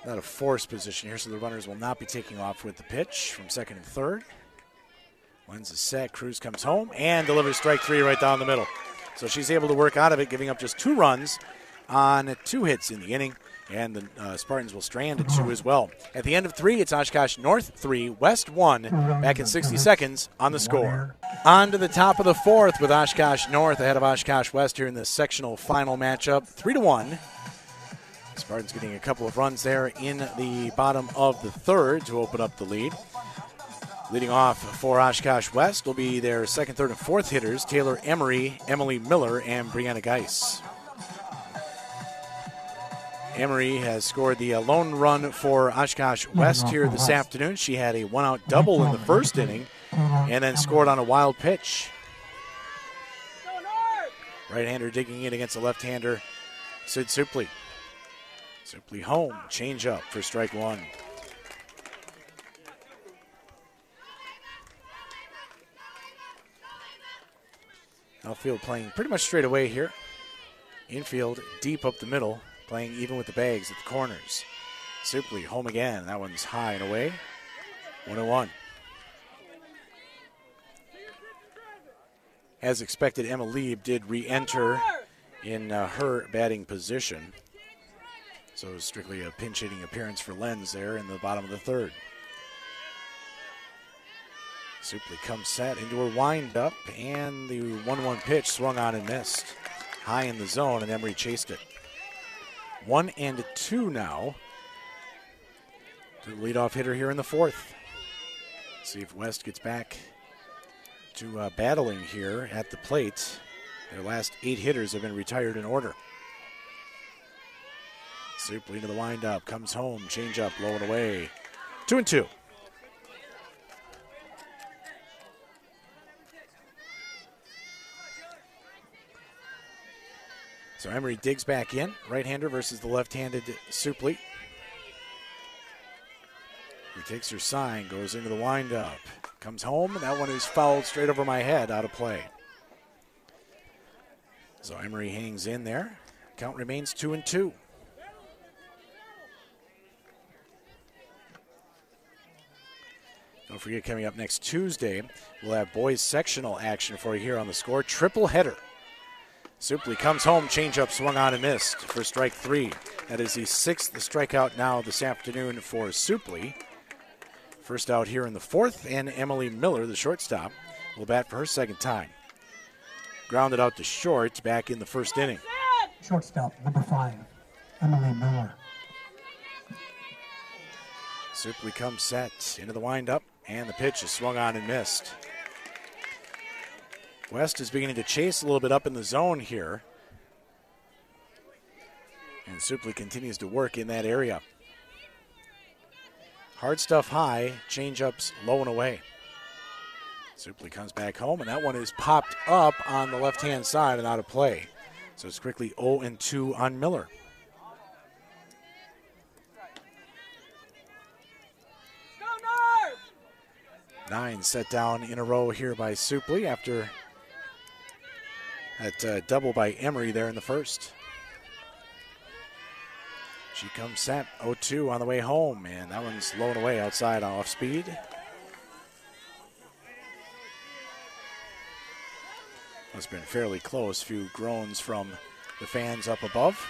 Not a forced position here, so the runners will not be taking off with the pitch from second and third. Lenz the set. Cruz comes home and delivers strike three right down the middle. So she's able to work out of it, giving up just two runs on two hits in the inning. And the uh, Spartans will strand at two as well. At the end of three, it's Oshkosh North three, West one. Back in 60 seconds on the score. On to the top of the fourth with Oshkosh North ahead of Oshkosh West here in the sectional final matchup. Three to one. Spartans getting a couple of runs there in the bottom of the third to open up the lead. Leading off for Oshkosh West will be their second, third, and fourth hitters Taylor Emery, Emily Miller, and Brianna Geis. Emery has scored the uh, lone run for Oshkosh West here this afternoon. She had a one out double in the first inning and then scored on a wild pitch. Right hander digging in against the left hander, Sid Supley. Supley home, change up for strike one. Outfield playing pretty much straight away here. Infield deep up the middle, playing even with the bags at the corners. Supley home again. That one's high and away. One and one. As expected, Emma Lieb did re enter in uh, her batting position. So it was strictly a pinch hitting appearance for Lenz there in the bottom of the third. Supley comes set into her windup, and the 1 1 pitch swung on and missed. High in the zone, and Emery chased it. One and two now to the leadoff hitter here in the fourth. See if West gets back to uh, battling here at the plate. Their last eight hitters have been retired in order. Supley into the windup, comes home, change up, low and away. Two and two. So Emery digs back in, right-hander versus the left-handed Supley. He takes her sign, goes into the windup, comes home, and that one is fouled straight over my head, out of play. So Emery hangs in there. Count remains two and two. Don't forget, coming up next Tuesday, we'll have boys sectional action for you here on the score. Triple header. Supley comes home, changeup swung on and missed for strike three. That is the sixth strikeout now this afternoon for Supley. First out here in the fourth, and Emily Miller, the shortstop, will bat for her second time. Grounded out to short back in the first inning. Shortstop, number five, Emily Miller. Supley comes set into the windup, and the pitch is swung on and missed. West is beginning to chase a little bit up in the zone here. And Supley continues to work in that area. Hard stuff high, changeups low and away. Supley comes back home, and that one is popped up on the left hand side and out of play. So it's quickly 0 and 2 on Miller. Nine set down in a row here by Supley after that uh, double by Emery there in the first. She comes set 0 2 on the way home, and that one's low and away outside off speed. Have been fairly close. Few groans from the fans up above.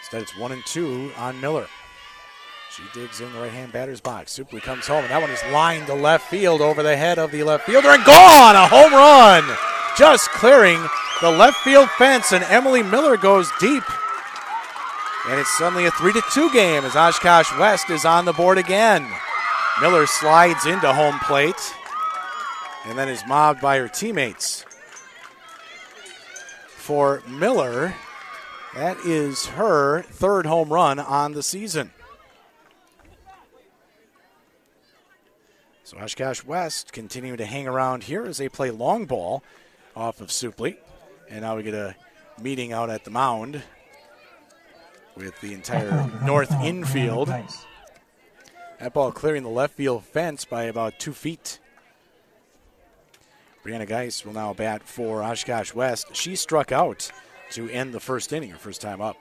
Instead, it's 1 and 2 on Miller. She digs in the right hand batter's box. Supley comes home, and that one is lined to left field over the head of the left fielder and gone! A home run! Just clearing the left field fence, and Emily Miller goes deep. And it's suddenly a 3 to 2 game as Oshkosh West is on the board again. Miller slides into home plate and then is mobbed by her teammates. For Miller, that is her third home run on the season. So Oshkosh West continuing to hang around here as they play long ball off of Supley. And now we get a meeting out at the mound with the entire north infield. That ball clearing the left field fence by about two feet. Brianna Geis will now bat for Oshkosh West. She struck out to end the first inning, her first time up.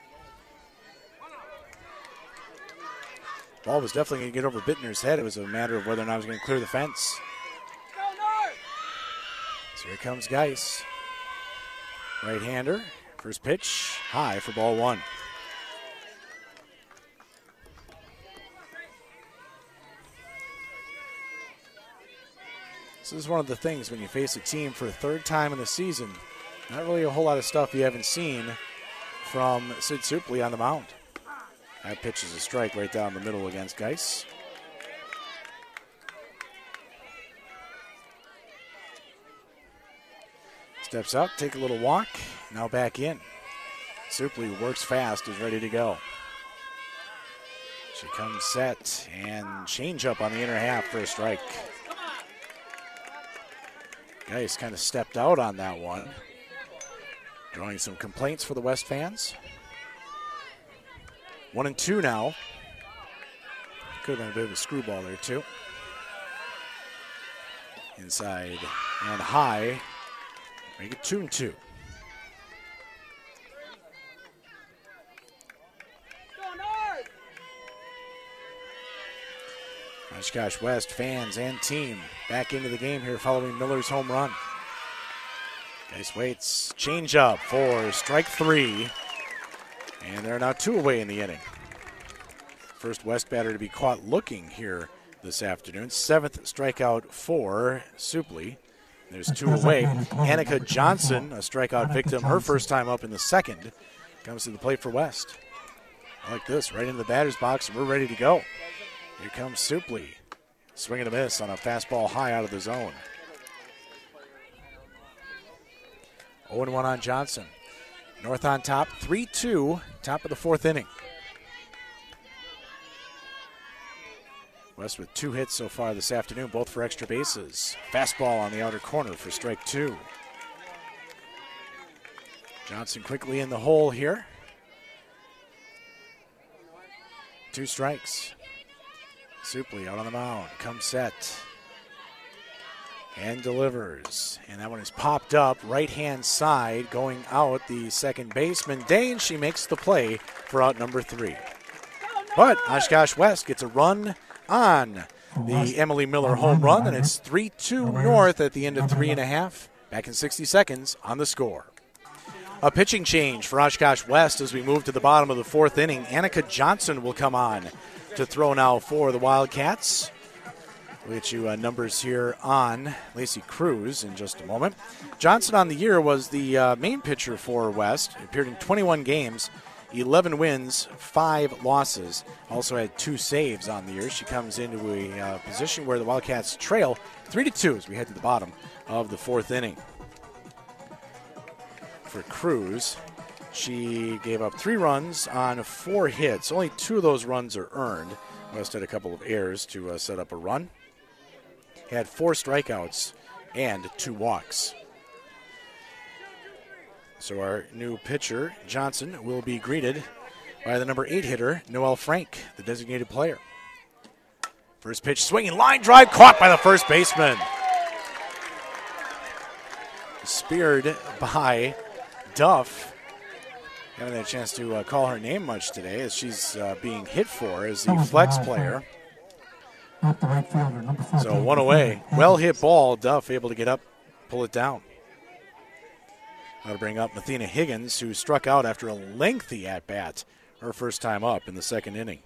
Ball was definitely going to get over Bittner's head. It was a matter of whether or not it was going to clear the fence. So here comes Geis. Right hander. First pitch, high for ball one. This is one of the things when you face a team for a third time in the season. Not really a whole lot of stuff you haven't seen from Sid Supley on the mound. That pitch is a strike right down the middle against Geis. Steps up, take a little walk, now back in. Supley works fast, is ready to go. She comes set and change up on the inner half for a strike. Geis kind of stepped out on that one. Drawing some complaints for the West fans. One and two now. Could have been a bit of a screwball there, too. Inside and high. Make it two and two. Oshkosh West fans and team back into the game here following Miller's home run. Geis waits, change up for strike three. And they're now two away in the inning. First West batter to be caught looking here this afternoon. Seventh strikeout for Supley. There's two away. Annika Johnson, a strikeout victim, her first time up in the second, comes to the plate for West. Like this, right into the batter's box, and we're ready to go. Here comes Supley. Swing and a miss on a fastball high out of the zone. 0 1 on Johnson. North on top, 3 2, top of the fourth inning. West with two hits so far this afternoon, both for extra bases. Fastball on the outer corner for strike two. Johnson quickly in the hole here. Two strikes. Supley out on the mound. Comes set. And delivers. And that one is popped up right hand side, going out the second baseman. Dane, she makes the play for out number three. But Oshkosh West gets a run on the Emily Miller home run, and it's 3 2 North at the end of three and a half. Back in 60 seconds on the score. A pitching change for Oshkosh West as we move to the bottom of the fourth inning. Annika Johnson will come on to throw now for the Wildcats. We'll get you uh, numbers here on Lacey Cruz in just a moment. Johnson on the year was the uh, main pitcher for West. Appeared in 21 games, 11 wins, 5 losses. Also had two saves on the year. She comes into a uh, position where the Wildcats trail 3 to 2 as we head to the bottom of the fourth inning. For Cruz, she gave up three runs on four hits. Only two of those runs are earned. West had a couple of errors to uh, set up a run. Had four strikeouts and two walks. So our new pitcher, Johnson, will be greeted by the number eight hitter, Noel Frank, the designated player. First pitch swinging, line drive caught by the first baseman. Speared by Duff. Haven't had a chance to uh, call her name much today as she's uh, being hit for as the flex player. Not the right fielder, number 14. So one away. Well hit ball. Duff able to get up, pull it down. That'll bring up Mathena Higgins, who struck out after a lengthy at bat, her first time up in the second inning.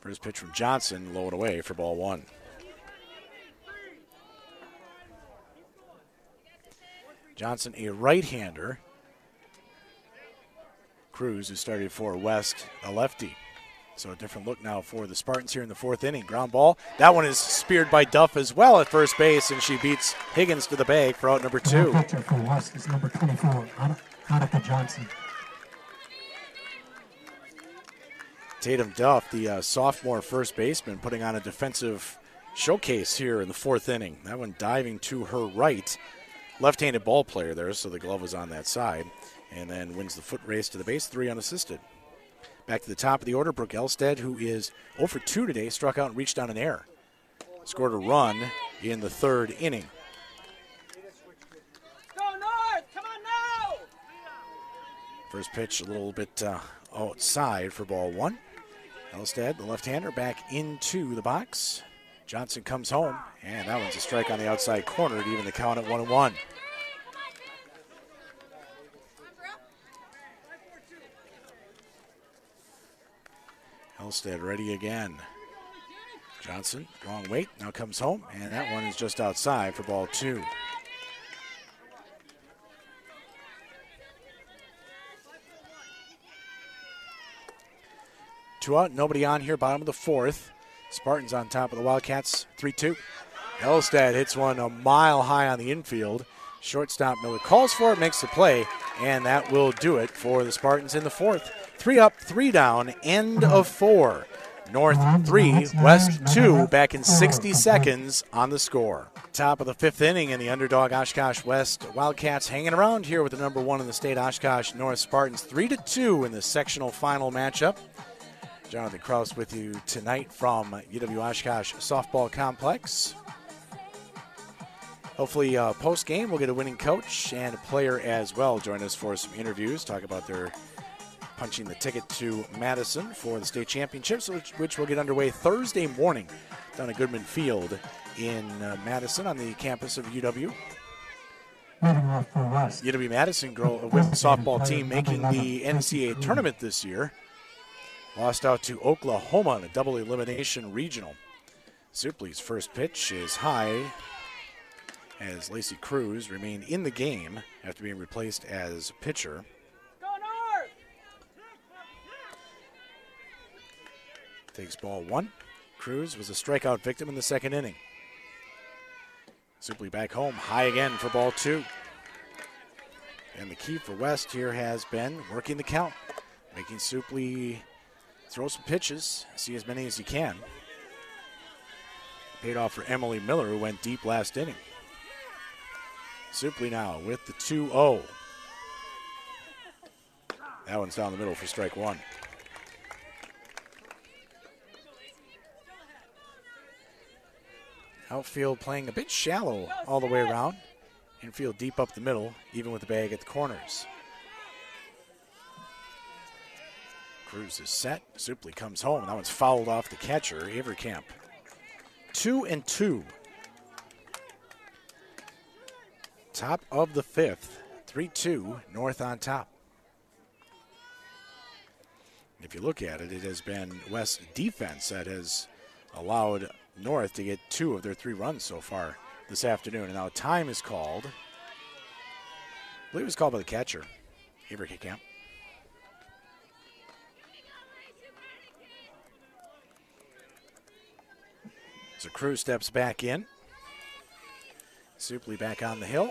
First pitch from Johnson, low and away for ball one. Johnson, a right hander. Cruz, who started for West, a lefty. So a different look now for the Spartans here in the fourth inning. Ground ball. That one is speared by Duff as well at first base, and she beats Higgins to the bag for out number two. pitcher for West is number 24, Anna- Annika Johnson. Tatum Duff, the uh, sophomore first baseman, putting on a defensive showcase here in the fourth inning. That one diving to her right. Left handed ball player there, so the glove was on that side. And then wins the foot race to the base, three unassisted. Back to the top of the order, Brooke Elstad, who is 0 for 2 today, struck out and reached on an error. Scored a run in the third inning. Go North! Come on now! First pitch a little bit uh, outside for ball one. Elstad, the left hander, back into the box. Johnson comes home, and that one's a strike on the outside corner to even the count at one and one. Elstead ready again. Johnson, long wait, now comes home, and that one is just outside for ball two. Two out, nobody on here, bottom of the fourth. Spartans on top of the Wildcats, 3 2. Elstad hits one a mile high on the infield. Shortstop Miller calls for it, makes the play, and that will do it for the Spartans in the fourth. Three up, three down, end of four. North three, West two, back in 60 seconds on the score. Top of the fifth inning, and the underdog Oshkosh West Wildcats hanging around here with the number one in the state, Oshkosh North Spartans, three to two in the sectional final matchup. Jonathan Kraus with you tonight from UW Oshkosh Softball Complex. Hopefully, uh, post game, we'll get a winning coach and a player as well join us for some interviews, talk about their punching the ticket to Madison for the state championships, which, which will get underway Thursday morning down at Goodman Field in uh, Madison on the campus of UW. UW Madison girl, women's softball team making the NCAA tournament this year. Lost out to Oklahoma in a double elimination regional. Supley's first pitch is high as Lacey Cruz remained in the game after being replaced as pitcher. Go North! Takes ball one. Cruz was a strikeout victim in the second inning. Supley back home, high again for ball two. And the key for West here has been working the count, making Supley throw some pitches, see as many as he can. Paid off for Emily Miller, who went deep last inning. Supley now with the 2 0. That one's down the middle for strike one. Outfield playing a bit shallow all the way around. Infield deep up the middle, even with the bag at the corners. Cruz is set. Supley comes home. That one's fouled off the catcher, Averkamp. Two and two. Top of the fifth. 3 2, North on top. If you look at it, it has been West defense that has allowed North to get two of their three runs so far this afternoon. And now time is called. I believe it was called by the catcher, Averkamp. So Cruz steps back in. Supley back on the hill.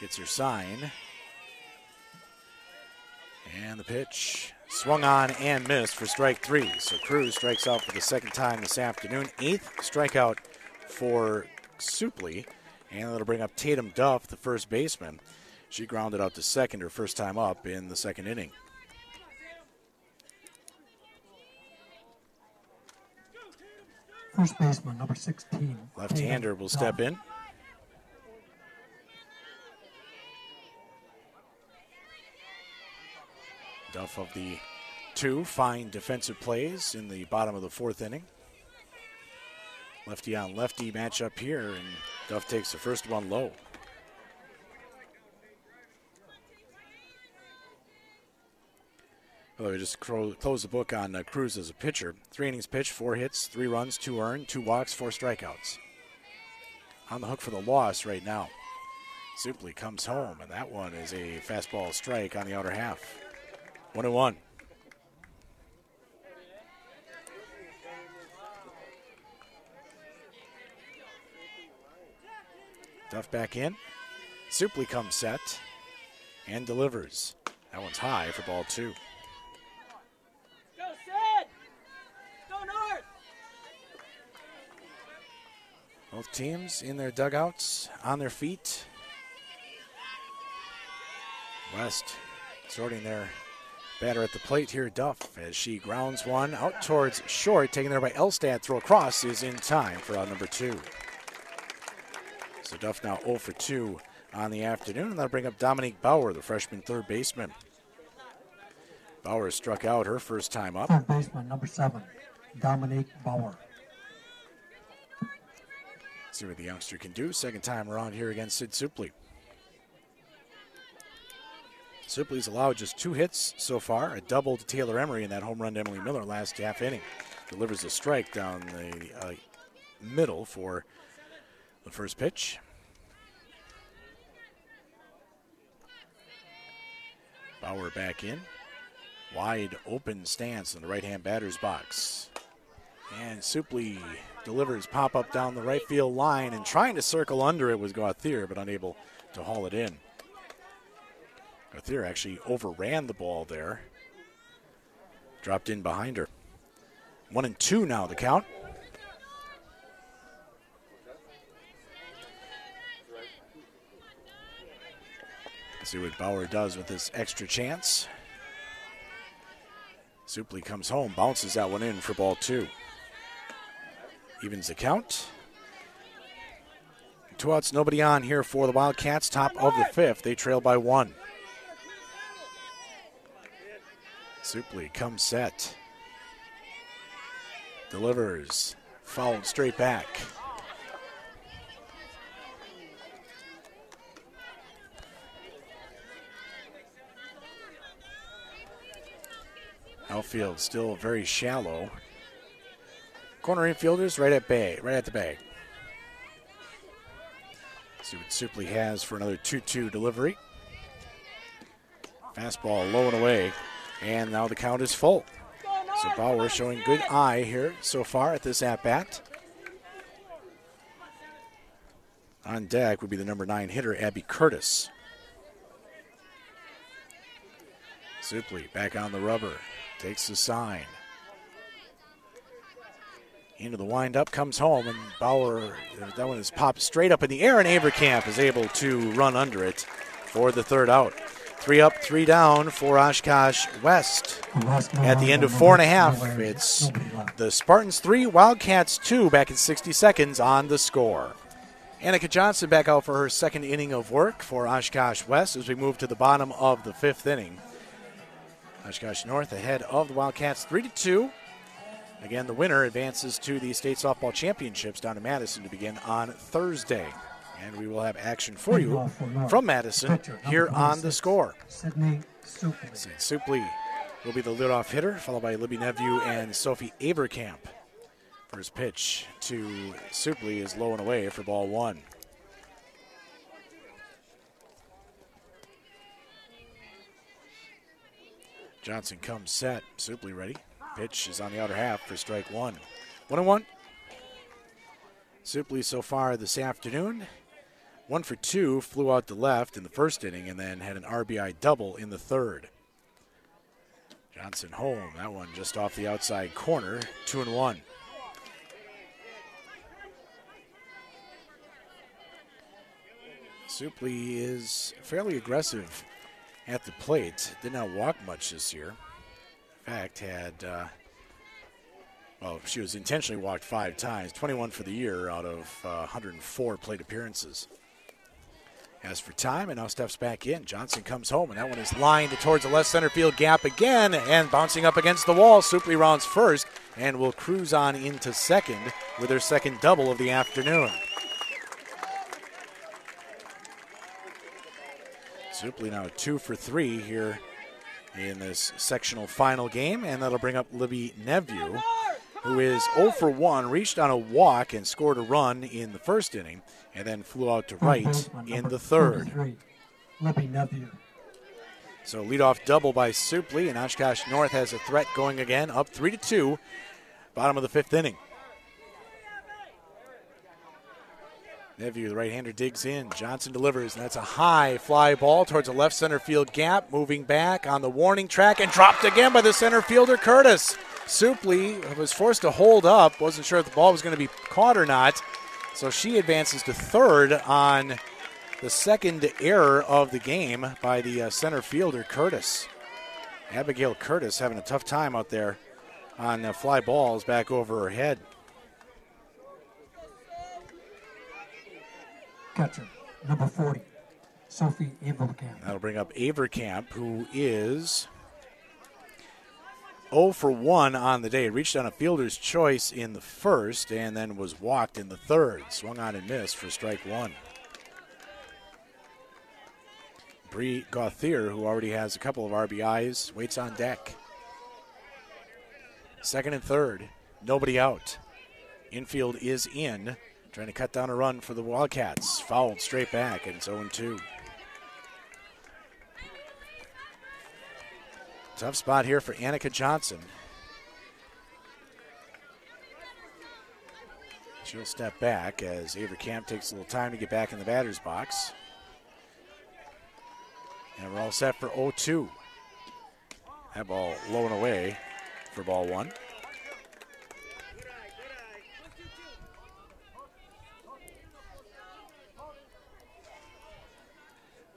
Gets her sign. And the pitch swung on and missed for strike three. So Cruz strikes out for the second time this afternoon. Eighth strikeout for Supley. And that'll bring up Tatum Duff, the first baseman. She grounded out to second her first time up in the second inning. First baseman, number 16. Left-hander will step in. Duff of the two fine defensive plays in the bottom of the fourth inning. Lefty on lefty matchup here, and Duff takes the first one low. Well, we just close the book on uh, Cruz as a pitcher. Three innings pitched, four hits, three runs, two earned, two walks, four strikeouts. On the hook for the loss right now. Supley comes home, and that one is a fastball strike on the outer half. One and one. Duff back in. Supley comes set and delivers. That one's high for ball two. Go Sid! Go North! Both teams in their dugouts, on their feet. West sorting their batter at the plate here, Duff, as she grounds one out towards short, taken there by Elstad. Throw across is in time for out number two. So Duff now 0 for 2 on the afternoon, and that'll bring up Dominique Bauer, the freshman third baseman. Bauer struck out her first time up. Third baseman, number 7. Dominique Bauer. See what the youngster can do. Second time around here against Sid Supley. Supley's allowed just two hits so far, a double to Taylor Emery in that home run to Emily Miller last half inning. Delivers a strike down the uh, middle for the first pitch. Bauer back in. Wide open stance in the right hand batter's box. And Supley delivers pop up down the right field line and trying to circle under it was Gauthier, but unable to haul it in. Gauthier actually overran the ball there. Dropped in behind her. One and two now, the count. See what Bauer does with this extra chance. Supley comes home, bounces that one in for ball two. Evens the count. Two outs, nobody on here for the Wildcats. Top of the fifth. They trail by one. Supley comes set. Delivers. Fouled straight back. Outfield still very shallow. Corner infielders right at bay, right at the bag. See what Supley has for another 2-2 delivery. Fastball low and away, and now the count is full. So Bauer showing good eye here so far at this at bat. On deck would be the number nine hitter, Abby Curtis. Supley back on the rubber, takes the sign. Into the windup, comes home, and Bauer, that one is popped straight up in the air, and Averkamp is able to run under it for the third out. Three up, three down for Oshkosh West. At the end of four and a half, it's the Spartans three, Wildcats two, back in 60 seconds on the score. Annika Johnson back out for her second inning of work for Oshkosh West as we move to the bottom of the fifth inning. Oshkosh North ahead of the Wildcats 3 to 2. Again, the winner advances to the state softball championships down to Madison to begin on Thursday. And we will have action for you from Madison here on the score. Sydney Supley. Will be the leadoff hitter, followed by Libby Neveu and Sophie Averkamp. First pitch to Supley is low and away for ball one. Johnson comes set. Supley ready. Pitch is on the outer half for strike one. One and one. Supley so far this afternoon. One for two, flew out to left in the first inning and then had an RBI double in the third. Johnson home. That one just off the outside corner. Two and one. Supley is fairly aggressive at the plate. Did not walk much this year. In fact, had, uh, well, she was intentionally walked five times, 21 for the year out of uh, 104 plate appearances. As for time, and now steps back in. Johnson comes home, and that one is lined towards the left center field gap again, and bouncing up against the wall. Supley rounds first, and will cruise on into second with her second double of the afternoon. Supley now two for three here in this sectional final game, and that'll bring up Libby Neveu, who is 0 for 1, reached on a walk and scored a run in the first inning, and then flew out to right in the third. So leadoff double by Supley, and Oshkosh North has a threat going again, up three to two, bottom of the fifth inning. Neveu, the right-hander, digs in. Johnson delivers, and that's a high fly ball towards the left center field gap. Moving back on the warning track and dropped again by the center fielder Curtis. Supley was forced to hold up. Wasn't sure if the ball was going to be caught or not. So she advances to third on the second error of the game by the uh, center fielder Curtis. Abigail Curtis having a tough time out there on the fly balls back over her head. Catcher, number 40, Sophie Averkamp. That'll bring up Averkamp, who is 0 for 1 on the day. Reached on a fielder's choice in the first and then was walked in the third. Swung on and missed for strike one. Bree Gauthier, who already has a couple of RBIs, waits on deck. Second and third, nobody out. Infield is in, trying to cut down a run for the Wildcats. Fouled straight back, and it's 0 2. Tough spot here for Annika Johnson. She'll step back as Averkamp takes a little time to get back in the batter's box. And we're all set for 0 2. That ball low and away for ball one.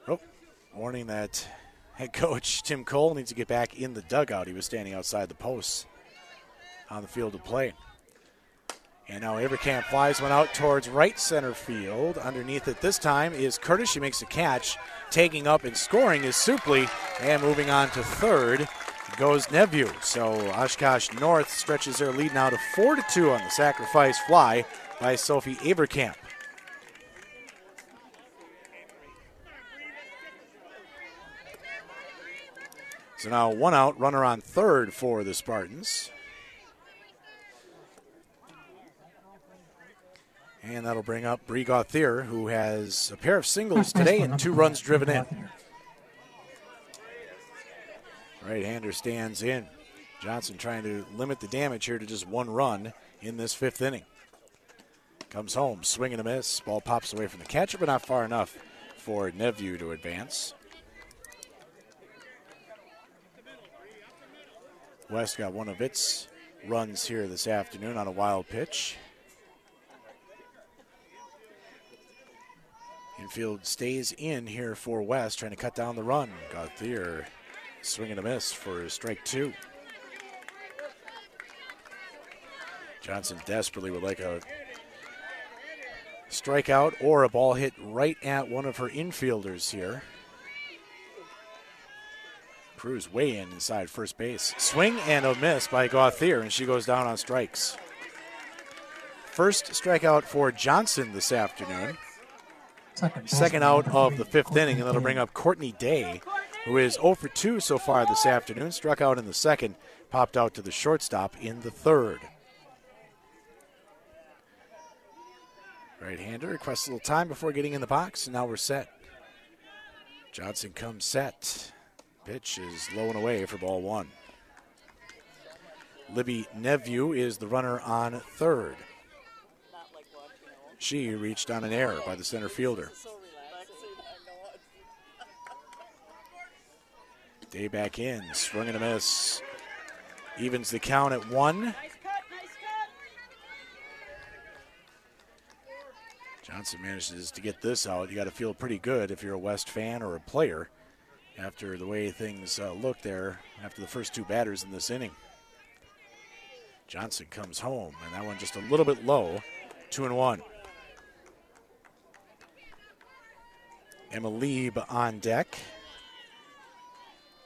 Oh, warning that head coach Tim Cole needs to get back in the dugout. He was standing outside the posts on the field of play. And now Averkamp flies one out towards right center field. Underneath it this time is Curtis. She makes a catch. Taking up and scoring is Supley. And moving on to third goes Neveu. So Oshkosh North stretches their lead now to 4 to 2 on the sacrifice fly by Sophie Averkamp. So now one out, runner on third for the Spartans. And that'll bring up Brie Gauthier, who has a pair of singles today and two runs driven in. Right hander stands in. Johnson trying to limit the damage here to just one run in this fifth inning. Comes home, swing and a miss. Ball pops away from the catcher, but not far enough for Neveu to advance. West got one of its runs here this afternoon on a wild pitch. Infield stays in here for West, trying to cut down the run. Gauthier swinging a miss for strike two. Johnson desperately would like a strikeout or a ball hit right at one of her infielders here. Cruz way in inside first base. Swing and a miss by Gauthier, and she goes down on strikes. First strikeout for Johnson this afternoon. Second, Second out of the fifth inning, and that'll bring up Courtney Day, who is 0 for 2 so far this afternoon. Struck out in the second, popped out to the shortstop in the third. Right hander requests a little time before getting in the box, and now we're set. Johnson comes set. Pitch is low and away for ball one. Libby Neveu is the runner on third. She reached on an error by the center fielder. Day back in, swung and a miss. Evens the count at one. Johnson manages to get this out. You got to feel pretty good if you're a West fan or a player after the way things uh, look there after the first two batters in this inning. Johnson comes home, and that one just a little bit low. Two and one. Emma Lieb on deck.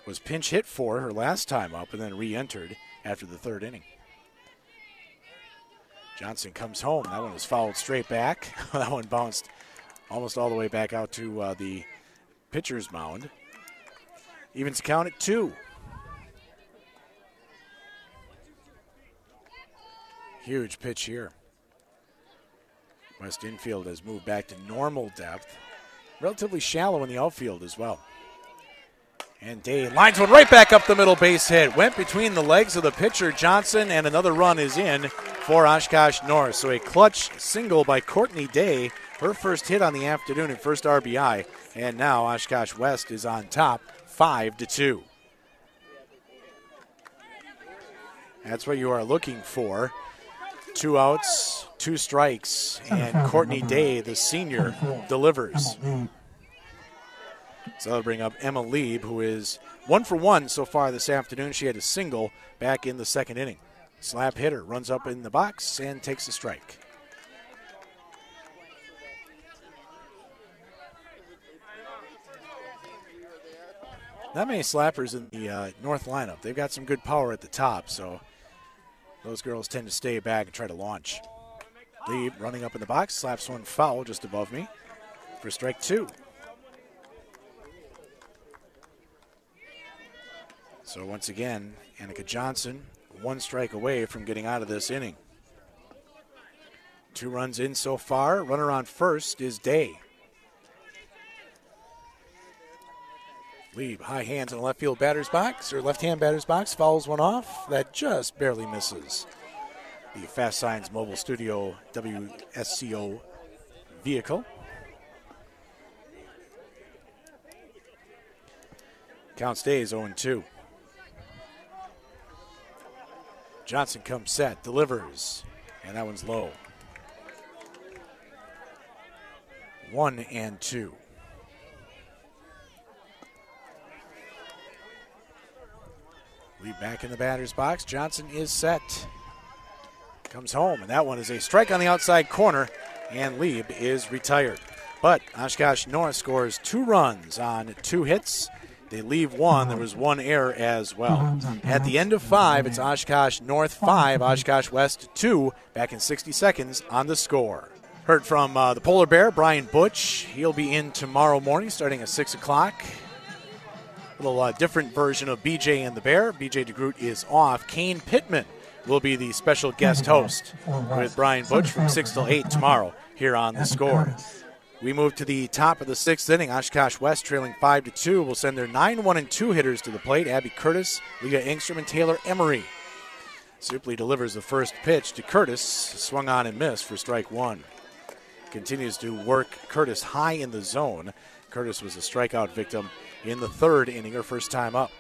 Was pinch hit for her last time up and then re entered after the third inning. Johnson comes home. That one was fouled straight back. that one bounced almost all the way back out to uh, the pitcher's mound. Evens count at two. Huge pitch here. West infield has moved back to normal depth. Relatively shallow in the outfield as well. And Day lines one right back up the middle base hit. Went between the legs of the pitcher Johnson, and another run is in for Oshkosh North. So a clutch single by Courtney Day, her first hit on the afternoon and first RBI. And now Oshkosh West is on top, five to two. That's what you are looking for. Two outs, two strikes, and Courtney Day, the senior, delivers. So that'll bring up Emma Lieb, who is one for one so far this afternoon. She had a single back in the second inning. Slap hitter runs up in the box and takes a strike. Not many slappers in the uh, North lineup. They've got some good power at the top, so those girls tend to stay back and try to launch. Lieb running up in the box, slaps one foul just above me for strike two. So once again, Annika Johnson, one strike away from getting out of this inning. Two runs in so far. Runner on first is Day. Lieb high hands in the left field batter's box, or left hand batter's box, fouls one off that just barely misses. The Fast Signs Mobile Studio WSCO vehicle. Count stays 0 2. Johnson comes set, delivers, and that one's low. 1 and 2. Back in the batter's box. Johnson is set. Comes home, and that one is a strike on the outside corner, and Lieb is retired. But Oshkosh North scores two runs on two hits. They leave one. There was one error as well. At the end of five, it's Oshkosh North five, Oshkosh West two. Back in 60 seconds on the score. Heard from uh, the polar bear, Brian Butch. He'll be in tomorrow morning starting at 6 o'clock. A little uh, different version of BJ and the Bear. BJ DeGroot is off. Kane Pittman will be the special guest host with Brian Butch from 6 till 8 tomorrow here on the score. We move to the top of the sixth inning. Oshkosh West trailing 5 to 2 will send their 9 1 and 2 hitters to the plate Abby Curtis, Leah Engstrom, and Taylor Emery. Supley delivers the first pitch to Curtis, swung on and missed for strike one. Continues to work Curtis high in the zone. Curtis was a strikeout victim in the third inning, her first time up.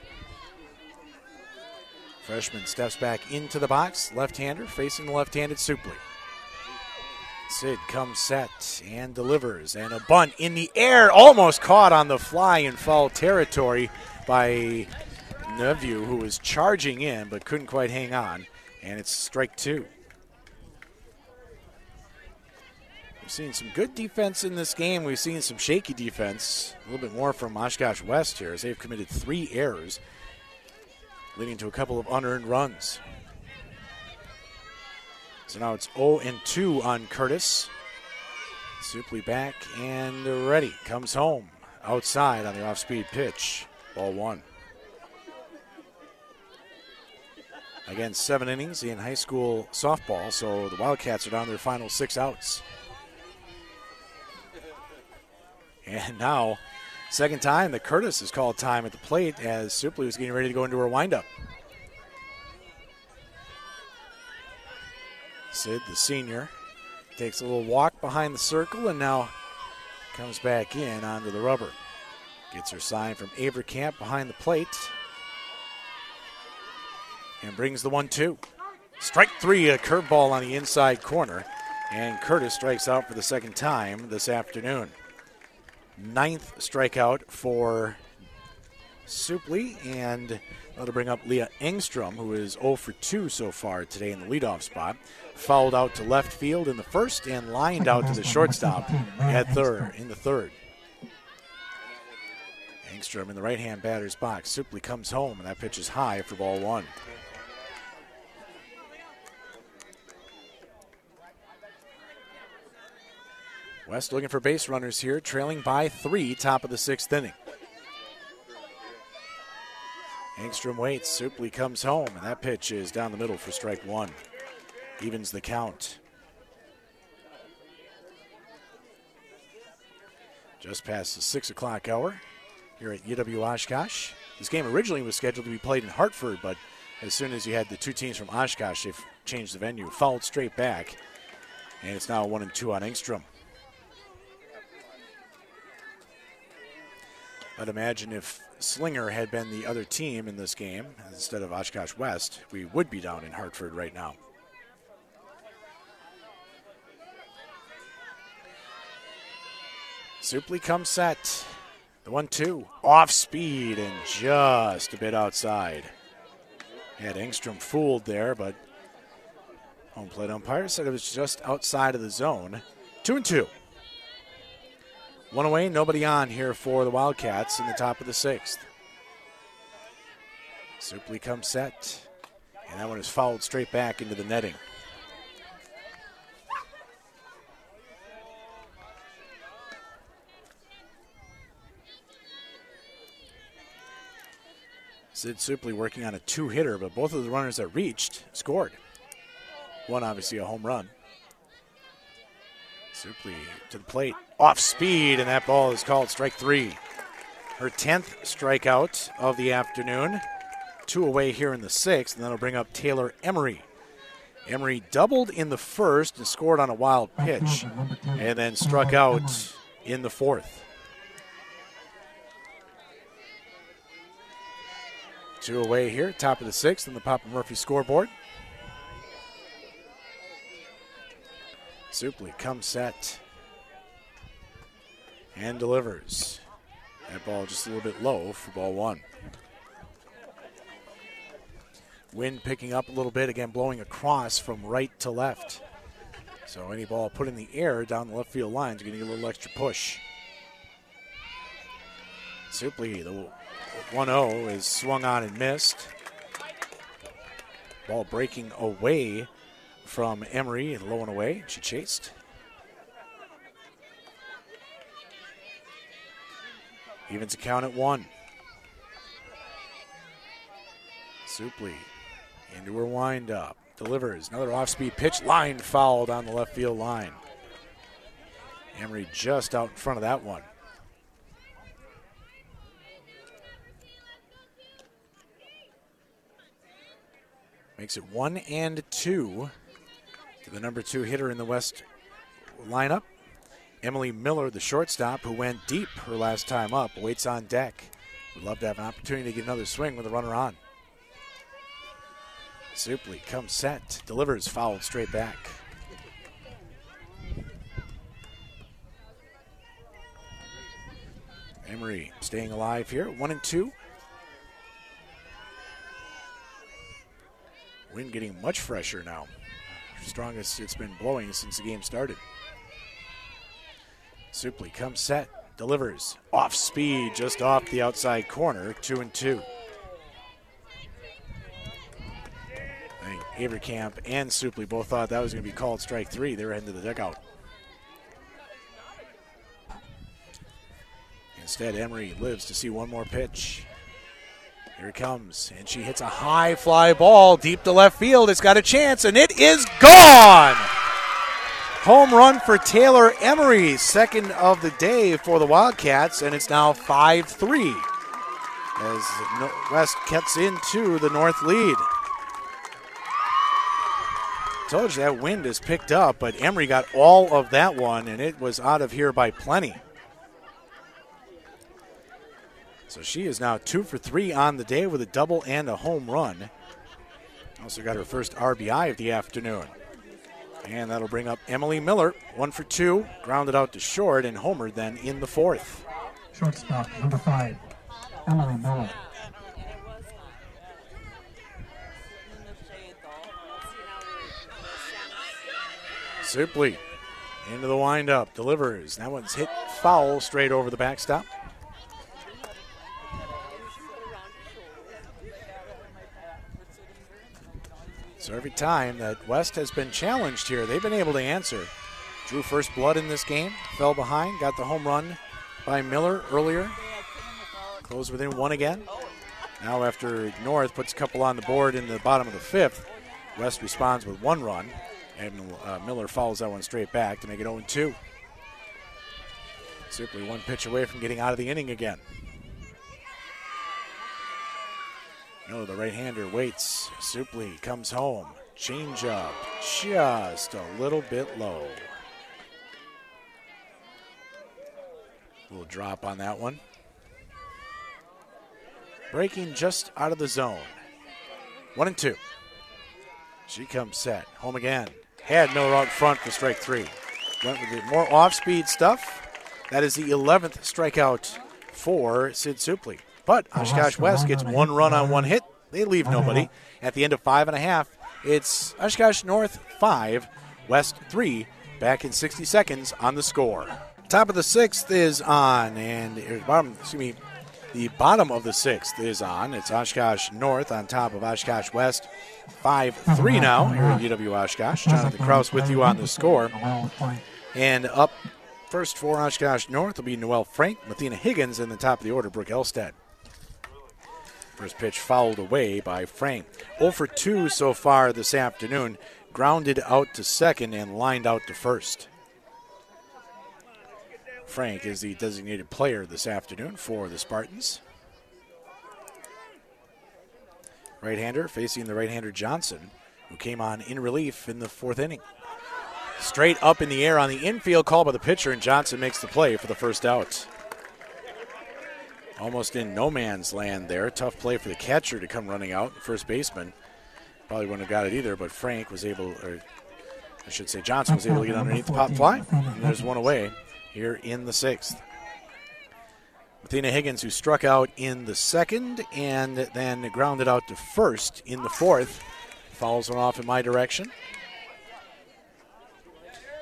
Freshman steps back into the box, left hander facing the left handed Supley. Sid comes set and delivers, and a bunt in the air, almost caught on the fly in foul territory by Neveu, who was charging in but couldn't quite hang on, and it's strike two. We've seen some good defense in this game. We've seen some shaky defense. A little bit more from Oshkosh West here as they've committed three errors, leading to a couple of unearned runs. So now it's 0 and 2 on Curtis. Supley back and ready. Comes home outside on the off speed pitch. Ball one. Again, seven innings in high school softball, so the Wildcats are down their final six outs. And now, second time that Curtis has called time at the plate as Supley was getting ready to go into her windup. Sid, the senior, takes a little walk behind the circle and now comes back in onto the rubber. Gets her sign from Averkamp behind the plate and brings the one two. Strike three, a curveball on the inside corner, and Curtis strikes out for the second time this afternoon. Ninth strikeout for Supley, and that'll bring up Leah Engstrom, who is 0 for 2 so far today in the leadoff spot. Fouled out to left field in the first and lined out to the shortstop at third in the third. Engstrom in the right hand batter's box. Supley comes home, and that pitch is high for ball one. West looking for base runners here, trailing by three, top of the sixth inning. Engstrom waits. Supley comes home, and that pitch is down the middle for strike one. Evens the count. Just past the six o'clock hour here at UW Oshkosh. This game originally was scheduled to be played in Hartford, but as soon as you had the two teams from Oshkosh, they've changed the venue. Fouled straight back, and it's now one and two on Engstrom. I'd imagine if Slinger had been the other team in this game instead of Oshkosh West, we would be down in Hartford right now. Supley comes set. The one two. Off speed and just a bit outside. Had Engstrom fooled there, but home plate umpire said it was just outside of the zone. Two and two. One away, nobody on here for the Wildcats in the top of the sixth. Supley comes set, and that one is fouled straight back into the netting. Sid Supley working on a two hitter, but both of the runners that reached scored. One obviously a home run. Supley to the plate, off speed, and that ball is called strike three. Her 10th strikeout of the afternoon. Two away here in the sixth, and that'll bring up Taylor Emery. Emery doubled in the first and scored on a wild pitch, and then struck out in the fourth. Two away here, top of the sixth, on the Papa Murphy scoreboard. Supley comes set and delivers. That ball just a little bit low for ball one. Wind picking up a little bit, again blowing across from right to left. So any ball put in the air down the left field line is going to get a little extra push. Supley, the 1 0 is swung on and missed. Ball breaking away from Emery and low and away. She chased. Evens a count at one. Supley into her windup. Delivers another off speed pitch. Line foul down the left field line. Emery just out in front of that one. Makes it one and two to the number two hitter in the West lineup. Emily Miller, the shortstop, who went deep her last time up, waits on deck. Would love to have an opportunity to get another swing with a runner on. Supley comes set, delivers, fouled straight back. Emery staying alive here, one and two. Wind getting much fresher now. Strongest it's been blowing since the game started. Supley comes set, delivers off speed, just off the outside corner, two and two. I Averkamp and Supley both thought that was going to be called strike three. They were heading to the dugout. Instead, Emery lives to see one more pitch. Here it comes, and she hits a high fly ball deep to left field. It's got a chance, and it is gone. Home run for Taylor Emery, second of the day for the Wildcats, and it's now 5 3 as West gets into the North lead. Told you that wind is picked up, but Emery got all of that one, and it was out of here by plenty. So she is now two for three on the day with a double and a home run. Also got her first RBI of the afternoon. And that'll bring up Emily Miller, one for two, grounded out to short, and Homer then in the fourth. Shortstop, number five, Emily Miller. Supley into the windup, delivers. That one's hit foul straight over the backstop. So every time that West has been challenged here, they've been able to answer. Drew first blood in this game, fell behind, got the home run by Miller earlier. Closed within one again. Now, after North puts a couple on the board in the bottom of the fifth, West responds with one run, and uh, Miller follows that one straight back to make it 0 2. Supley one pitch away from getting out of the inning again. No, the right hander waits. Supley comes home. Change up just a little bit low. Little drop on that one. Breaking just out of the zone. One and two. She comes set. Home again. Had Miller out front for strike three. Went with the more off speed stuff. That is the 11th strikeout for Sid Supley. But Oshkosh West gets one run on one hit. They leave nobody. At the end of five and a half, it's Oshkosh North five, West three. Back in 60 seconds on the score. Top of the sixth is on, and bottom, excuse me, the bottom of the sixth is on. It's Oshkosh North on top of Oshkosh West. 5 3 now here at UW Oshkosh. Jonathan Kraus with you on the score. And up first for Oshkosh North will be Noel Frank, Mathena Higgins in the top of the order, Brooke Elstad. First pitch fouled away by Frank. 0 for 2 so far this afternoon. Grounded out to second and lined out to first. Frank is the designated player this afternoon for the Spartans. Right hander facing the right hander Johnson, who came on in relief in the fourth inning. Straight up in the air on the infield call by the pitcher, and Johnson makes the play for the first out. Almost in no man's land there. Tough play for the catcher to come running out. First baseman probably wouldn't have got it either, but Frank was able, or I should say Johnson was able to get underneath the pop fly. And there's one away here in the sixth. Athena Higgins, who struck out in the second and then grounded out to first in the fourth, follows one off in my direction.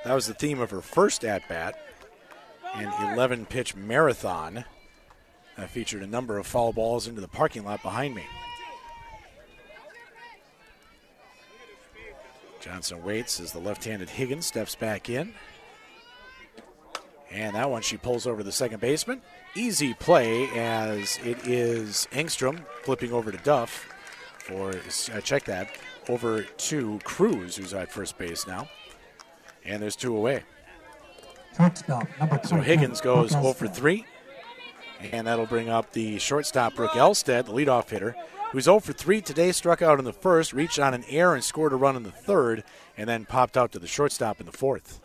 That was the theme of her first at bat, an 11 pitch marathon that featured a number of foul balls into the parking lot behind me. Johnson waits as the left handed Higgins steps back in. And that one she pulls over the second baseman. Easy play as it is Engstrom flipping over to Duff for, uh, check that, over to Cruz, who's at first base now. And there's two away. So Higgins goes 0 for 3. And that'll bring up the shortstop, Brooke Elstad, the leadoff hitter, who's 0 for 3 today, struck out in the first, reached on an air and scored a run in the third, and then popped out to the shortstop in the fourth.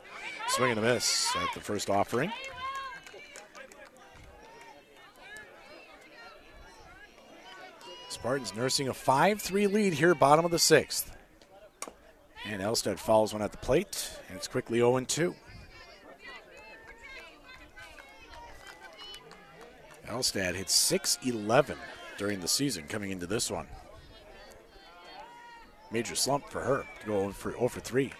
Swing and a miss at the first offering. Spartans nursing a 5 3 lead here, bottom of the sixth. And Elstad fouls one at the plate, and it's quickly 0 2. Elstad hit 6'11 during the season coming into this one. Major slump for her to go for 0 for 3.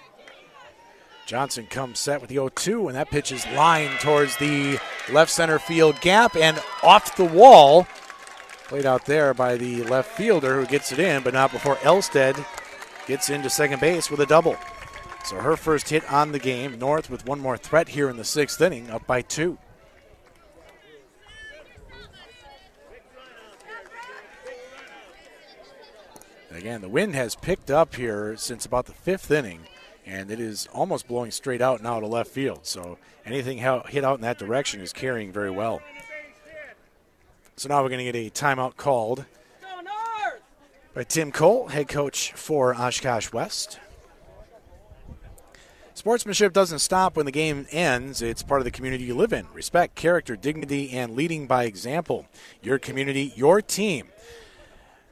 Johnson comes set with the 0 2, and that pitch is lined towards the left center field gap and off the wall. Played out there by the left fielder who gets it in, but not before Elstad gets into second base with a double. So her first hit on the game. North with one more threat here in the sixth inning, up by two. Again, the wind has picked up here since about the fifth inning, and it is almost blowing straight out now to left field. So anything hit out in that direction is carrying very well. So now we're going to get a timeout called by Tim Cole, head coach for Oshkosh West. Sportsmanship doesn't stop when the game ends. It's part of the community you live in. Respect, character, dignity, and leading by example. Your community, your team.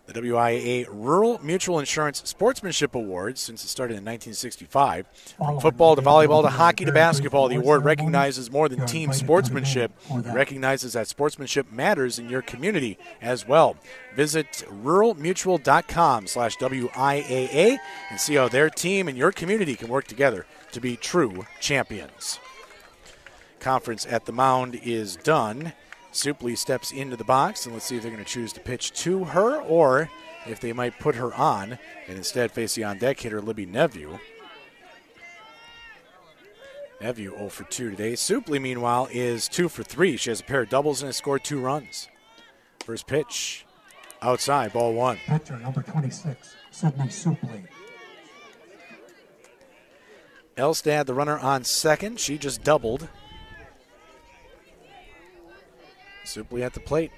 The WIAA Rural Mutual Insurance Sportsmanship Awards, since it started in 1965. From football to volleyball to hockey to basketball, the award recognizes more than team sportsmanship. It recognizes that sportsmanship matters in your community as well. Visit ruralmutual.com slash WIAA and see how their team and your community can work together to be true champions. Conference at the mound is done. Supley steps into the box, and let's see if they're going to choose to pitch to her or if they might put her on and instead face the on deck hitter, Libby Neveu. Neveu 0 for 2 today. Supley, meanwhile, is 2 for 3. She has a pair of doubles and has scored two runs. First pitch outside, ball one. Pitcher number 26, Sydney Supley. Elstad, the runner on second. She just doubled. Supley at the plate.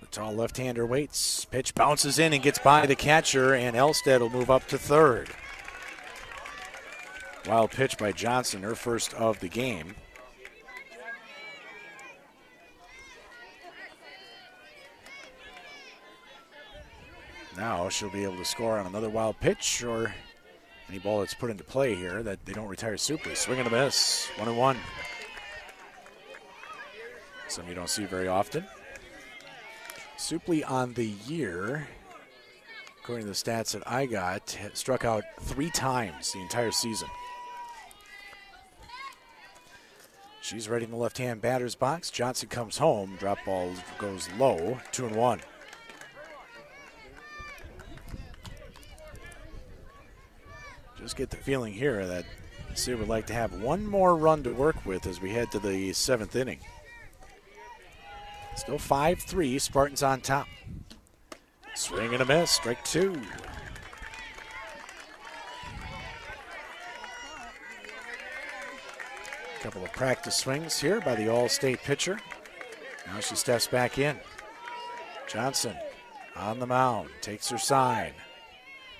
The tall left hander waits. Pitch bounces in and gets by the catcher, and Elstad will move up to third. Wild pitch by Johnson, her first of the game. Now she'll be able to score on another wild pitch or any ball that's put into play here that they don't retire Supley. Swing and a miss. One and one. Some you don't see very often. Supley on the year, according to the stats that I got, struck out three times the entire season. She's ready in the left hand batter's box. Johnson comes home. Drop ball goes low. Two and one. Just get the feeling here that Sid would like to have one more run to work with as we head to the seventh inning. Still 5 3. Spartans on top. Swing and a miss. Strike two. Couple of practice swings here by the All State pitcher. Now she steps back in. Johnson on the mound, takes her sign,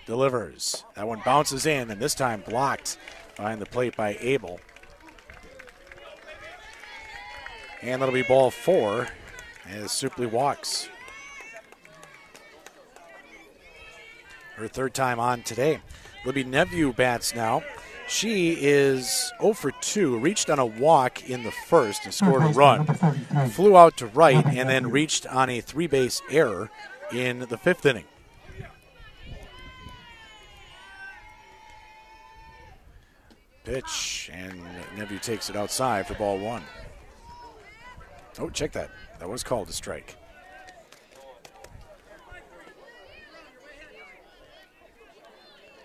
delivers. That one bounces in, and this time blocked behind the plate by Abel. And that'll be ball four as Supley walks. Her third time on today. Libby Neveu bats now. She is 0 for 2, reached on a walk in the first and scored a run. Flew out to right and then reached on a three base error in the fifth inning. Pitch, and Neveu takes it outside for ball one. Oh, check that. That was called a strike.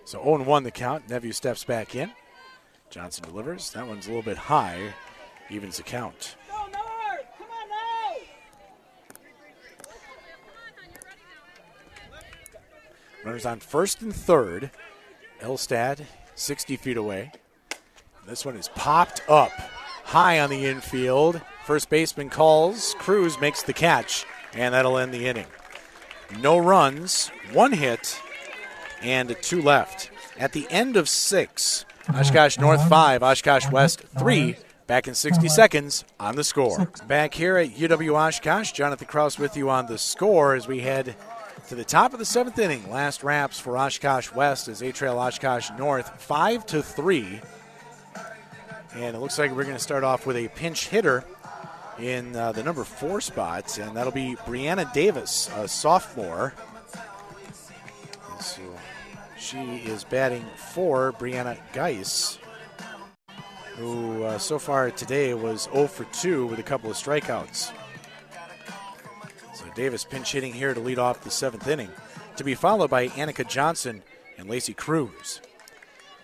So 0 1 the count. Neveu steps back in. Johnson delivers. That one's a little bit high. Evens the count. Runners on first and third. Elstad 60 feet away. This one is popped up high on the infield. First baseman calls. Cruz makes the catch, and that'll end the inning. No runs, one hit, and two left. At the end of six, Oshkosh North five, Oshkosh West three. Back in 60 seconds on the score. Back here at UW Oshkosh, Jonathan Kraus with you on the score as we head to the top of the seventh inning. Last wraps for Oshkosh West as A Trail Oshkosh North, five to three. And it looks like we're going to start off with a pinch hitter in uh, the number four spot, and that'll be Brianna Davis, a sophomore. So she is batting for Brianna Geis, who uh, so far today was 0 for 2 with a couple of strikeouts. So Davis pinch hitting here to lead off the seventh inning, to be followed by Annika Johnson and Lacey Cruz.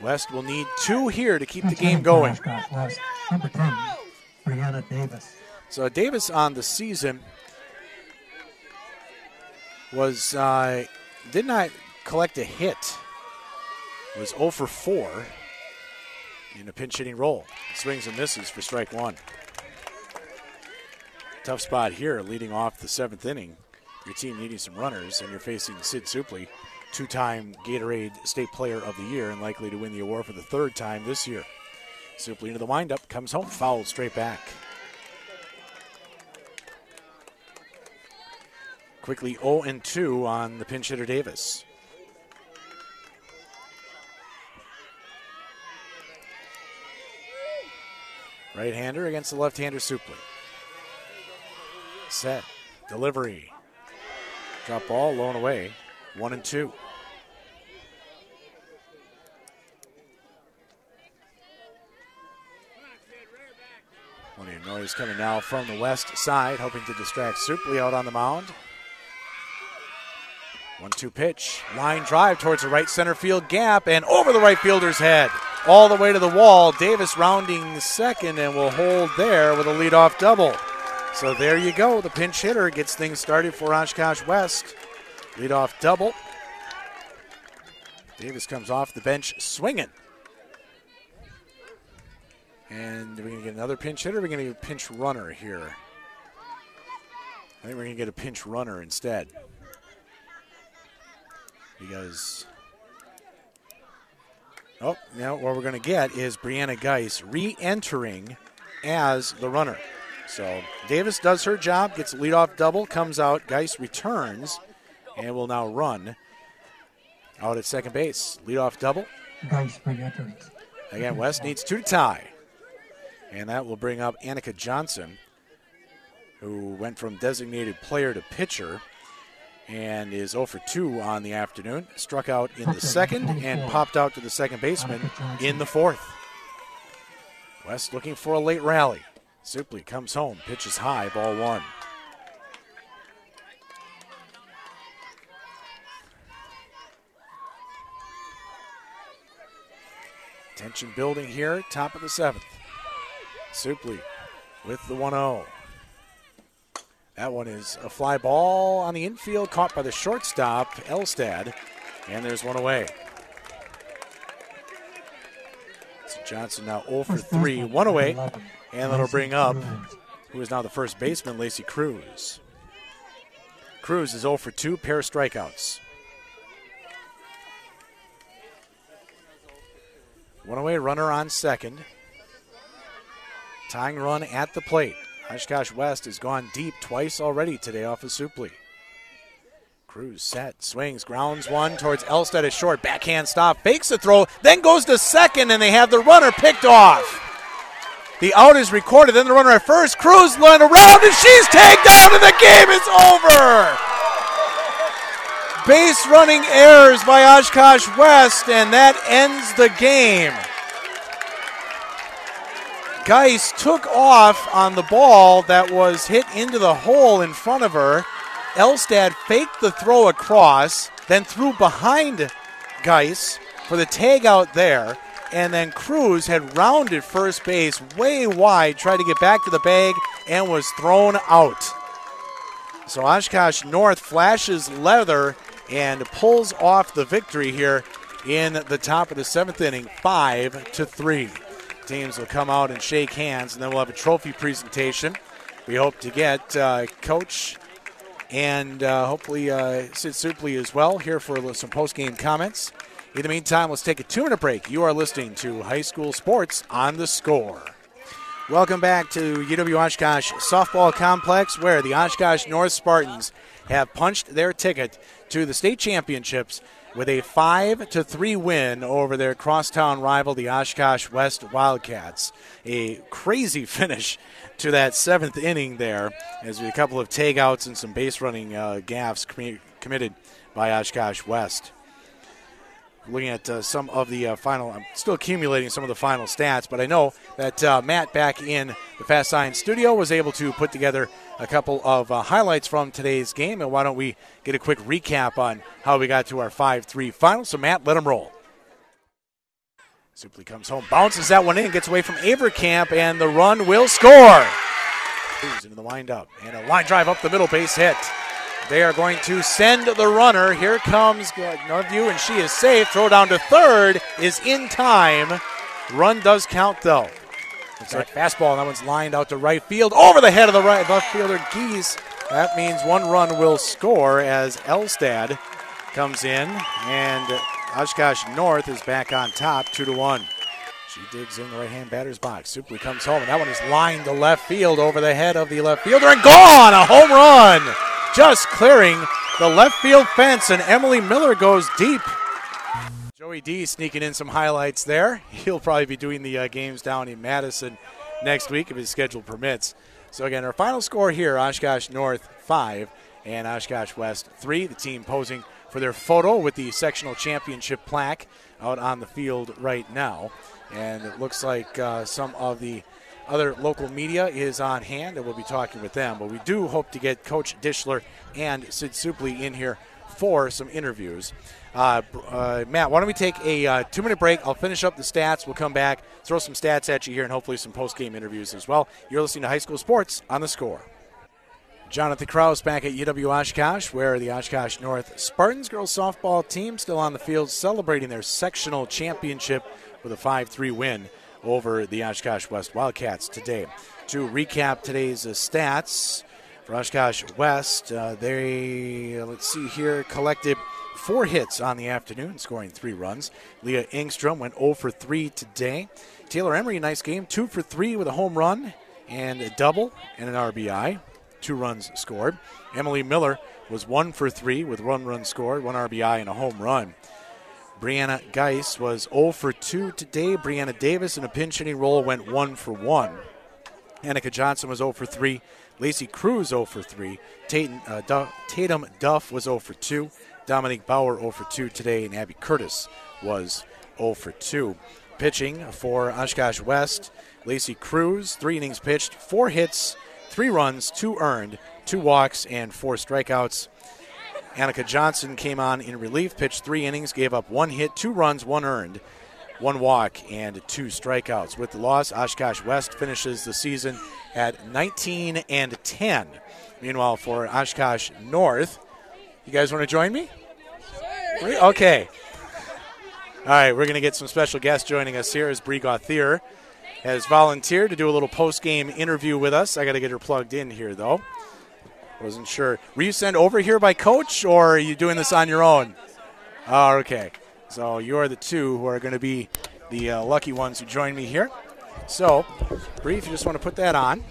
West will need two here to keep the game going. Number 10, Brianna Davis. So Davis on the season was uh, did not collect a hit. Was 0 for 4 in a pinch hitting role. Swings and misses for strike one. Tough spot here, leading off the seventh inning. Your team needing some runners, and you're facing Sid Supley, two-time Gatorade State Player of the Year, and likely to win the award for the third time this year. Supley into the windup, comes home, fouled straight back. Quickly 0 and 2 on the pinch hitter Davis. Right hander against the left hander Supley. Set. Delivery. Drop ball, low and away. One and two. Plenty of noise coming now from the west side, hoping to distract Supley out on the mound. One two pitch. Line drive towards the right center field gap and over the right fielder's head. All the way to the wall. Davis rounding second and will hold there with a leadoff double. So there you go. The pinch hitter gets things started for Oshkosh West. Leadoff double. Davis comes off the bench swinging. And we're going to get another pinch hitter. We're going to get a pinch runner here. I think we're going to get a pinch runner instead. Because. Oh, now what we're going to get is Brianna Geis re entering as the runner. So Davis does her job, gets a leadoff double, comes out. Geis returns and will now run out at second base. Leadoff double. Geis re-enters. Again, West needs two to tie. And that will bring up Annika Johnson, who went from designated player to pitcher and is 0 for 2 on the afternoon. Struck out in the second and popped out to the second baseman in the fourth. West looking for a late rally. Supley comes home, pitches high, ball one. Tension building here, top of the seventh. Supley with the 1 0. That one is a fly ball on the infield, caught by the shortstop, Elstad, and there's one away. So Johnson now 0 for 3, one away, and that'll bring up who is now the first baseman, Lacey Cruz. Cruz is 0 for 2, pair of strikeouts. One away, runner on second. Tying run at the plate. Oshkosh West has gone deep twice already today off of Supley. Cruz set, swings, grounds one towards Elstad, a short backhand stop, fakes the throw, then goes to second, and they have the runner picked off. The out is recorded, then the runner at first. Cruz run around, and she's tagged down, and the game is over. Base running errors by Oshkosh West, and that ends the game. Geis took off on the ball that was hit into the hole in front of her. Elstad faked the throw across, then threw behind Geis for the tag out there, and then Cruz had rounded first base way wide, tried to get back to the bag, and was thrown out. So Oshkosh North flashes leather and pulls off the victory here in the top of the seventh inning, five to three. Teams will come out and shake hands, and then we'll have a trophy presentation. We hope to get uh, Coach and uh, hopefully uh, Sid Supley as well here for some post-game comments. In the meantime, let's take a two-minute break. You are listening to High School Sports on the Score. Welcome back to UW Oshkosh Softball Complex, where the Oshkosh North Spartans have punched their ticket to the state championships with a 5 to 3 win over their crosstown rival, the Oshkosh West Wildcats. A crazy finish to that seventh inning there, as a couple of takeouts and some base running uh, gaffes commi- committed by Oshkosh West looking at uh, some of the uh, final. I'm still accumulating some of the final stats, but I know that uh, Matt back in the Fast Signs studio was able to put together a couple of uh, highlights from today's game. And why don't we get a quick recap on how we got to our 5 3 final? So, Matt, let him roll. Supley comes home, bounces that one in, gets away from Averkamp, and the run will score. Into the windup, and a line drive up the middle base hit. They are going to send the runner. Here comes Northview, and she is safe. Throw down to third is in time. Run does count, though. It's a fastball, that one's lined out to right field over the head of the right left fielder, Geis. That means one run will score as Elstad comes in, and Oshkosh North is back on top, two to one. She digs in the right hand batter's box. Supley comes home, and that one is lined to left field over the head of the left fielder, and gone! A home run! Just clearing the left field fence, and Emily Miller goes deep. Joey D sneaking in some highlights there. He'll probably be doing the uh, games down in Madison next week if his schedule permits. So, again, our final score here Oshkosh North 5 and Oshkosh West 3. The team posing for their photo with the sectional championship plaque out on the field right now. And it looks like uh, some of the other local media is on hand, and we'll be talking with them. But we do hope to get Coach Dishler and Sid Supley in here for some interviews. Uh, uh, Matt, why don't we take a uh, two minute break? I'll finish up the stats. We'll come back, throw some stats at you here, and hopefully some post game interviews as well. You're listening to High School Sports on the score. Jonathan Kraus back at UW Oshkosh, where the Oshkosh North Spartans girls softball team still on the field celebrating their sectional championship with a 5 3 win over the Oshkosh West Wildcats today. To recap today's uh, stats for Oshkosh West, uh, they, uh, let's see here, collected four hits on the afternoon, scoring three runs. Leah Engstrom went 0 for 3 today. Taylor Emery, nice game, 2 for 3 with a home run and a double and an RBI. Two runs scored. Emily Miller was 1 for 3 with one run scored, one RBI, and a home run. Brianna Geis was 0 for 2 today. Brianna Davis in a pinch hitting role went 1 for 1. Annika Johnson was 0 for 3. Lacey Cruz 0 for 3. Tatum, uh, Duff, Tatum Duff was 0 for 2. Dominique Bauer 0 for 2 today. And Abby Curtis was 0 for 2. Pitching for Oshkosh West, Lacey Cruz, three innings pitched, four hits, three runs, two earned, two walks, and four strikeouts. Annika Johnson came on in relief, pitched three innings, gave up one hit, two runs, one earned, one walk, and two strikeouts. With the loss, Oshkosh West finishes the season at 19 and 10. Meanwhile, for Oshkosh North, you guys want to join me? Sure. Okay. All right, we're going to get some special guests joining us here as Brie Gauthier has volunteered to do a little post game interview with us. I got to get her plugged in here, though. Wasn't sure. Were you sent over here by coach, or are you doing this on your own? Oh, okay. So you're the two who are going to be the uh, lucky ones who join me here. So, brief, you just want to put that on.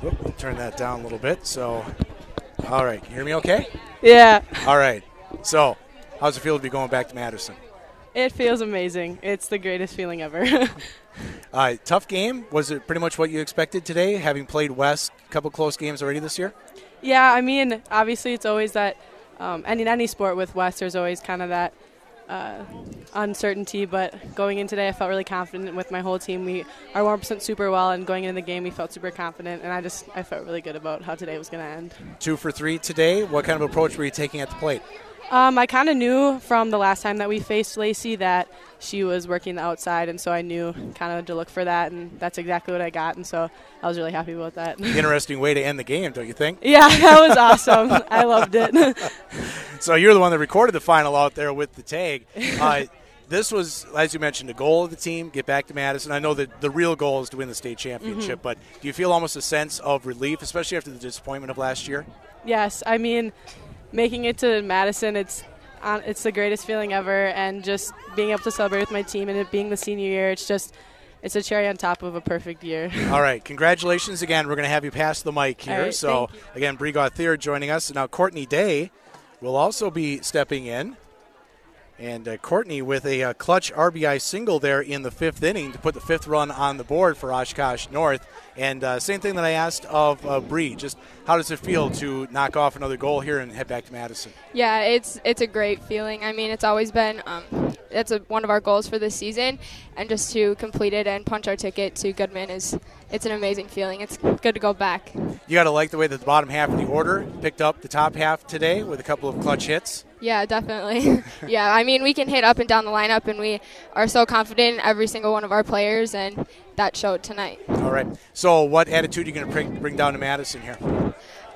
Whoop, turn that down a little bit. So, all right. You hear me okay? Yeah. All right. So, how's it feel to be going back to Madison? It feels amazing. It's the greatest feeling ever. uh, tough game. Was it pretty much what you expected today, having played West a couple close games already this year? Yeah, I mean, obviously it's always that, um, and in any sport with West, there's always kind of that uh, uncertainty. But going in today, I felt really confident with my whole team. We are warm percent super well, and going into the game, we felt super confident, and I just I felt really good about how today was going to end. Two for three today. What kind of approach were you taking at the plate? Um, I kind of knew from the last time that we faced Lacey that she was working the outside, and so I knew kind of to look for that, and that's exactly what I got, and so I was really happy about that. Interesting way to end the game, don't you think? Yeah, that was awesome. I loved it. so you're the one that recorded the final out there with the tag. Uh, this was, as you mentioned, the goal of the team, get back to Madison. I know that the real goal is to win the state championship, mm-hmm. but do you feel almost a sense of relief, especially after the disappointment of last year? Yes, I mean – making it to Madison, it's uh, it's the greatest feeling ever, and just being able to celebrate with my team and it being the senior year, it's just it's a cherry on top of a perfect year. All right, congratulations again. We're going to have you pass the mic here. Right, so, again, Brie Gauthier joining us. Now, Courtney Day will also be stepping in. And uh, Courtney with a uh, clutch RBI single there in the fifth inning to put the fifth run on the board for Oshkosh North. And uh, same thing that I asked of uh, Brie, just how does it feel to knock off another goal here and head back to Madison? Yeah, it's it's a great feeling. I mean, it's always been um, it's a, one of our goals for this season, and just to complete it and punch our ticket to Goodman is it's an amazing feeling. It's good to go back. You got to like the way that the bottom half of the order picked up the top half today with a couple of clutch hits. Yeah, definitely. yeah, I mean, we can hit up and down the lineup, and we are so confident in every single one of our players, and that showed tonight. All right. So, what attitude are you going to bring, bring down to Madison here?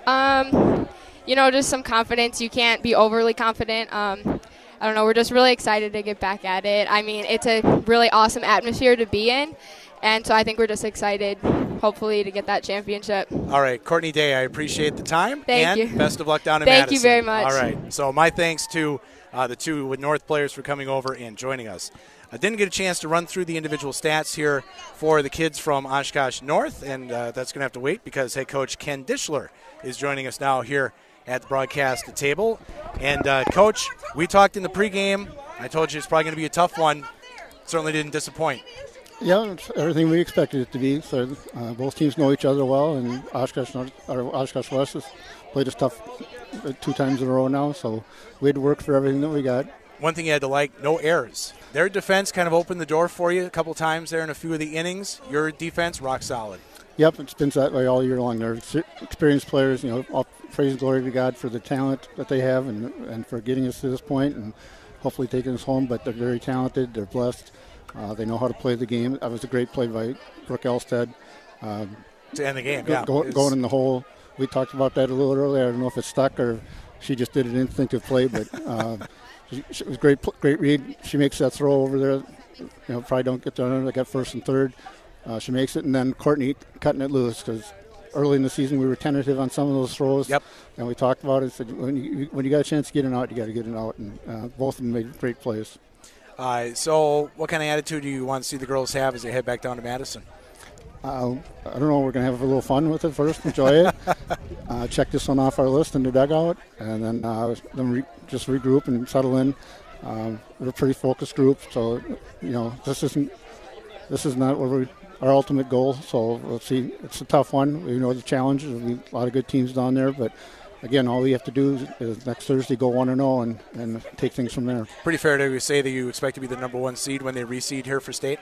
Um, you know, just some confidence. You can't be overly confident. Um, I don't know. We're just really excited to get back at it. I mean, it's a really awesome atmosphere to be in, and so I think we're just excited, hopefully, to get that championship. All right, Courtney Day, I appreciate the time. Thank and you. best of luck down in Madison. Thank Madison. you very much. All right. So my thanks to uh, the two with North players for coming over and joining us. I didn't get a chance to run through the individual stats here for the kids from Oshkosh North, and uh, that's going to have to wait because head coach Ken Dishler is joining us now here at the broadcast table. And uh, coach, we talked in the pregame. I told you it's probably going to be a tough one. Certainly didn't disappoint. Yeah, it's everything we expected it to be. So uh, both teams know each other well, and Oshkosh North, or Oshkosh West has played us tough uh, two times in a row now. So we had to work for everything that we got. One thing you had to like, no errors. Their defense kind of opened the door for you a couple times there in a few of the innings. Your defense, rock solid. Yep, it's been that way all year long. They're experienced players. You know, all praise and glory to God for the talent that they have and and for getting us to this point and hopefully taking us home. But they're very talented. They're blessed. Uh, they know how to play the game. That was a great play by Brooke Elstad. Um, To end the game, go- yeah. go- going in the hole. We talked about that a little earlier. I don't know if it stuck or she just did an instinctive play, but uh, she, she was great. Great read. She makes that throw over there. You know, probably don't get there. They got first and third. Uh, she makes it, and then Courtney cutting it loose because early in the season we were tentative on some of those throws. Yep. And we talked about it. Said when you when you got a chance to get it out, you got to get it out, and uh, both of them made great plays. Uh, so, what kind of attitude do you want to see the girls have as they head back down to Madison? Uh, I don't know. We're going to have a little fun with it first, enjoy it. uh, check this one off our list in the dugout, and then uh, then re- just regroup and settle in. Um, we're a pretty focused group, so you know this isn't this is not what we, our ultimate goal. So we'll see. It's a tough one. We know the challenges. There'll be a lot of good teams down there, but again, all we have to do is, next Thursday go one and zero and and take things from there. Pretty fair to say that you expect to be the number one seed when they reseed here for state.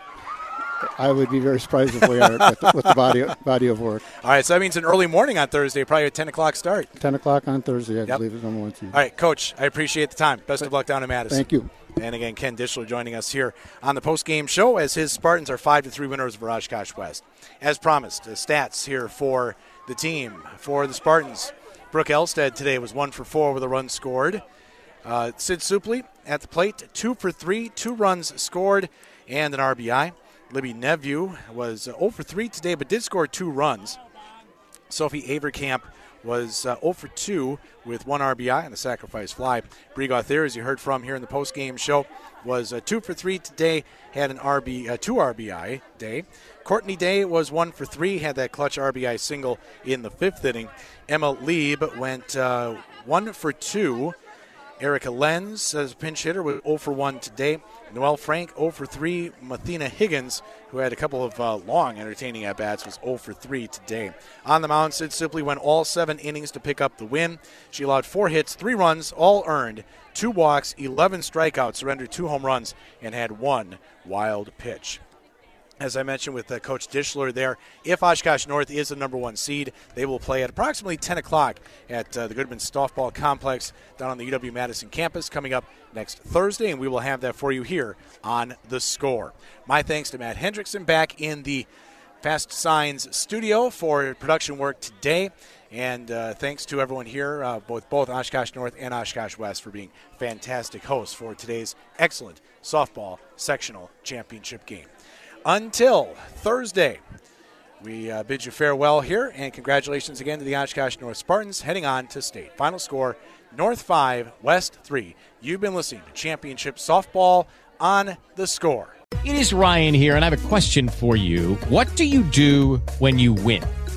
I would be very surprised if we are with the, with the body body of work. All right, so that means an early morning on Thursday, probably a 10 o'clock start. 10 o'clock on Thursday, I Yep. believe, is number one seed. All right, Coach, I appreciate the time. Best of luck down in Madison. Thank you. And again, Ken Dishler joining us here on the post-game show as his Spartans are five to three winners of Oshkosh West. As promised, the stats here for the team for the Spartans. Brooke Elstad today was one for four with a run scored. Uh, Sid Supley at the plate, two for three, two runs scored, and an RBI. Libby Neveu was uh, 0 for 3 today, but did score two runs. Sophie Averkamp was uh, 0 for 2 with one RBI and a sacrifice fly. Brie Gauthier, as you heard from here in the post-game show, was uh, 2 for 3 today, had an RB, uh, 2 RBI day. Courtney Day was 1 for 3, had that clutch RBI single in the fifth inning. Emma Lieb went uh, 1 for 2. Erica Lenz as a pinch hitter with 0 for 1 today. Noelle Frank 0 for 3. Mathena Higgins, who had a couple of uh, long entertaining at bats, was 0 for 3 today. On the mound, Sid Supley went all seven innings to pick up the win. She allowed four hits, three runs, all earned, two walks, 11 strikeouts, surrendered two home runs, and had one wild pitch as I mentioned with uh, Coach Dishler there, if Oshkosh North is the number one seed, they will play at approximately 10 o'clock at uh, the Goodman Softball Complex down on the UW Madison campus coming up next Thursday, and we will have that for you here on The Score. My thanks to Matt Hendrickson back in the Fast Signs studio for production work today. And uh, thanks to everyone here, uh, both both Oshkosh North and Oshkosh West, for being fantastic hosts for today's excellent softball sectional championship game until Thursday. We uh, bid you farewell here, and congratulations again to the Oshkosh North Spartans heading on to state. Final score North 5, West 3. You've been listening to Championship Softball on the score. It is Ryan here, and I have a question for you. What do you do when you win?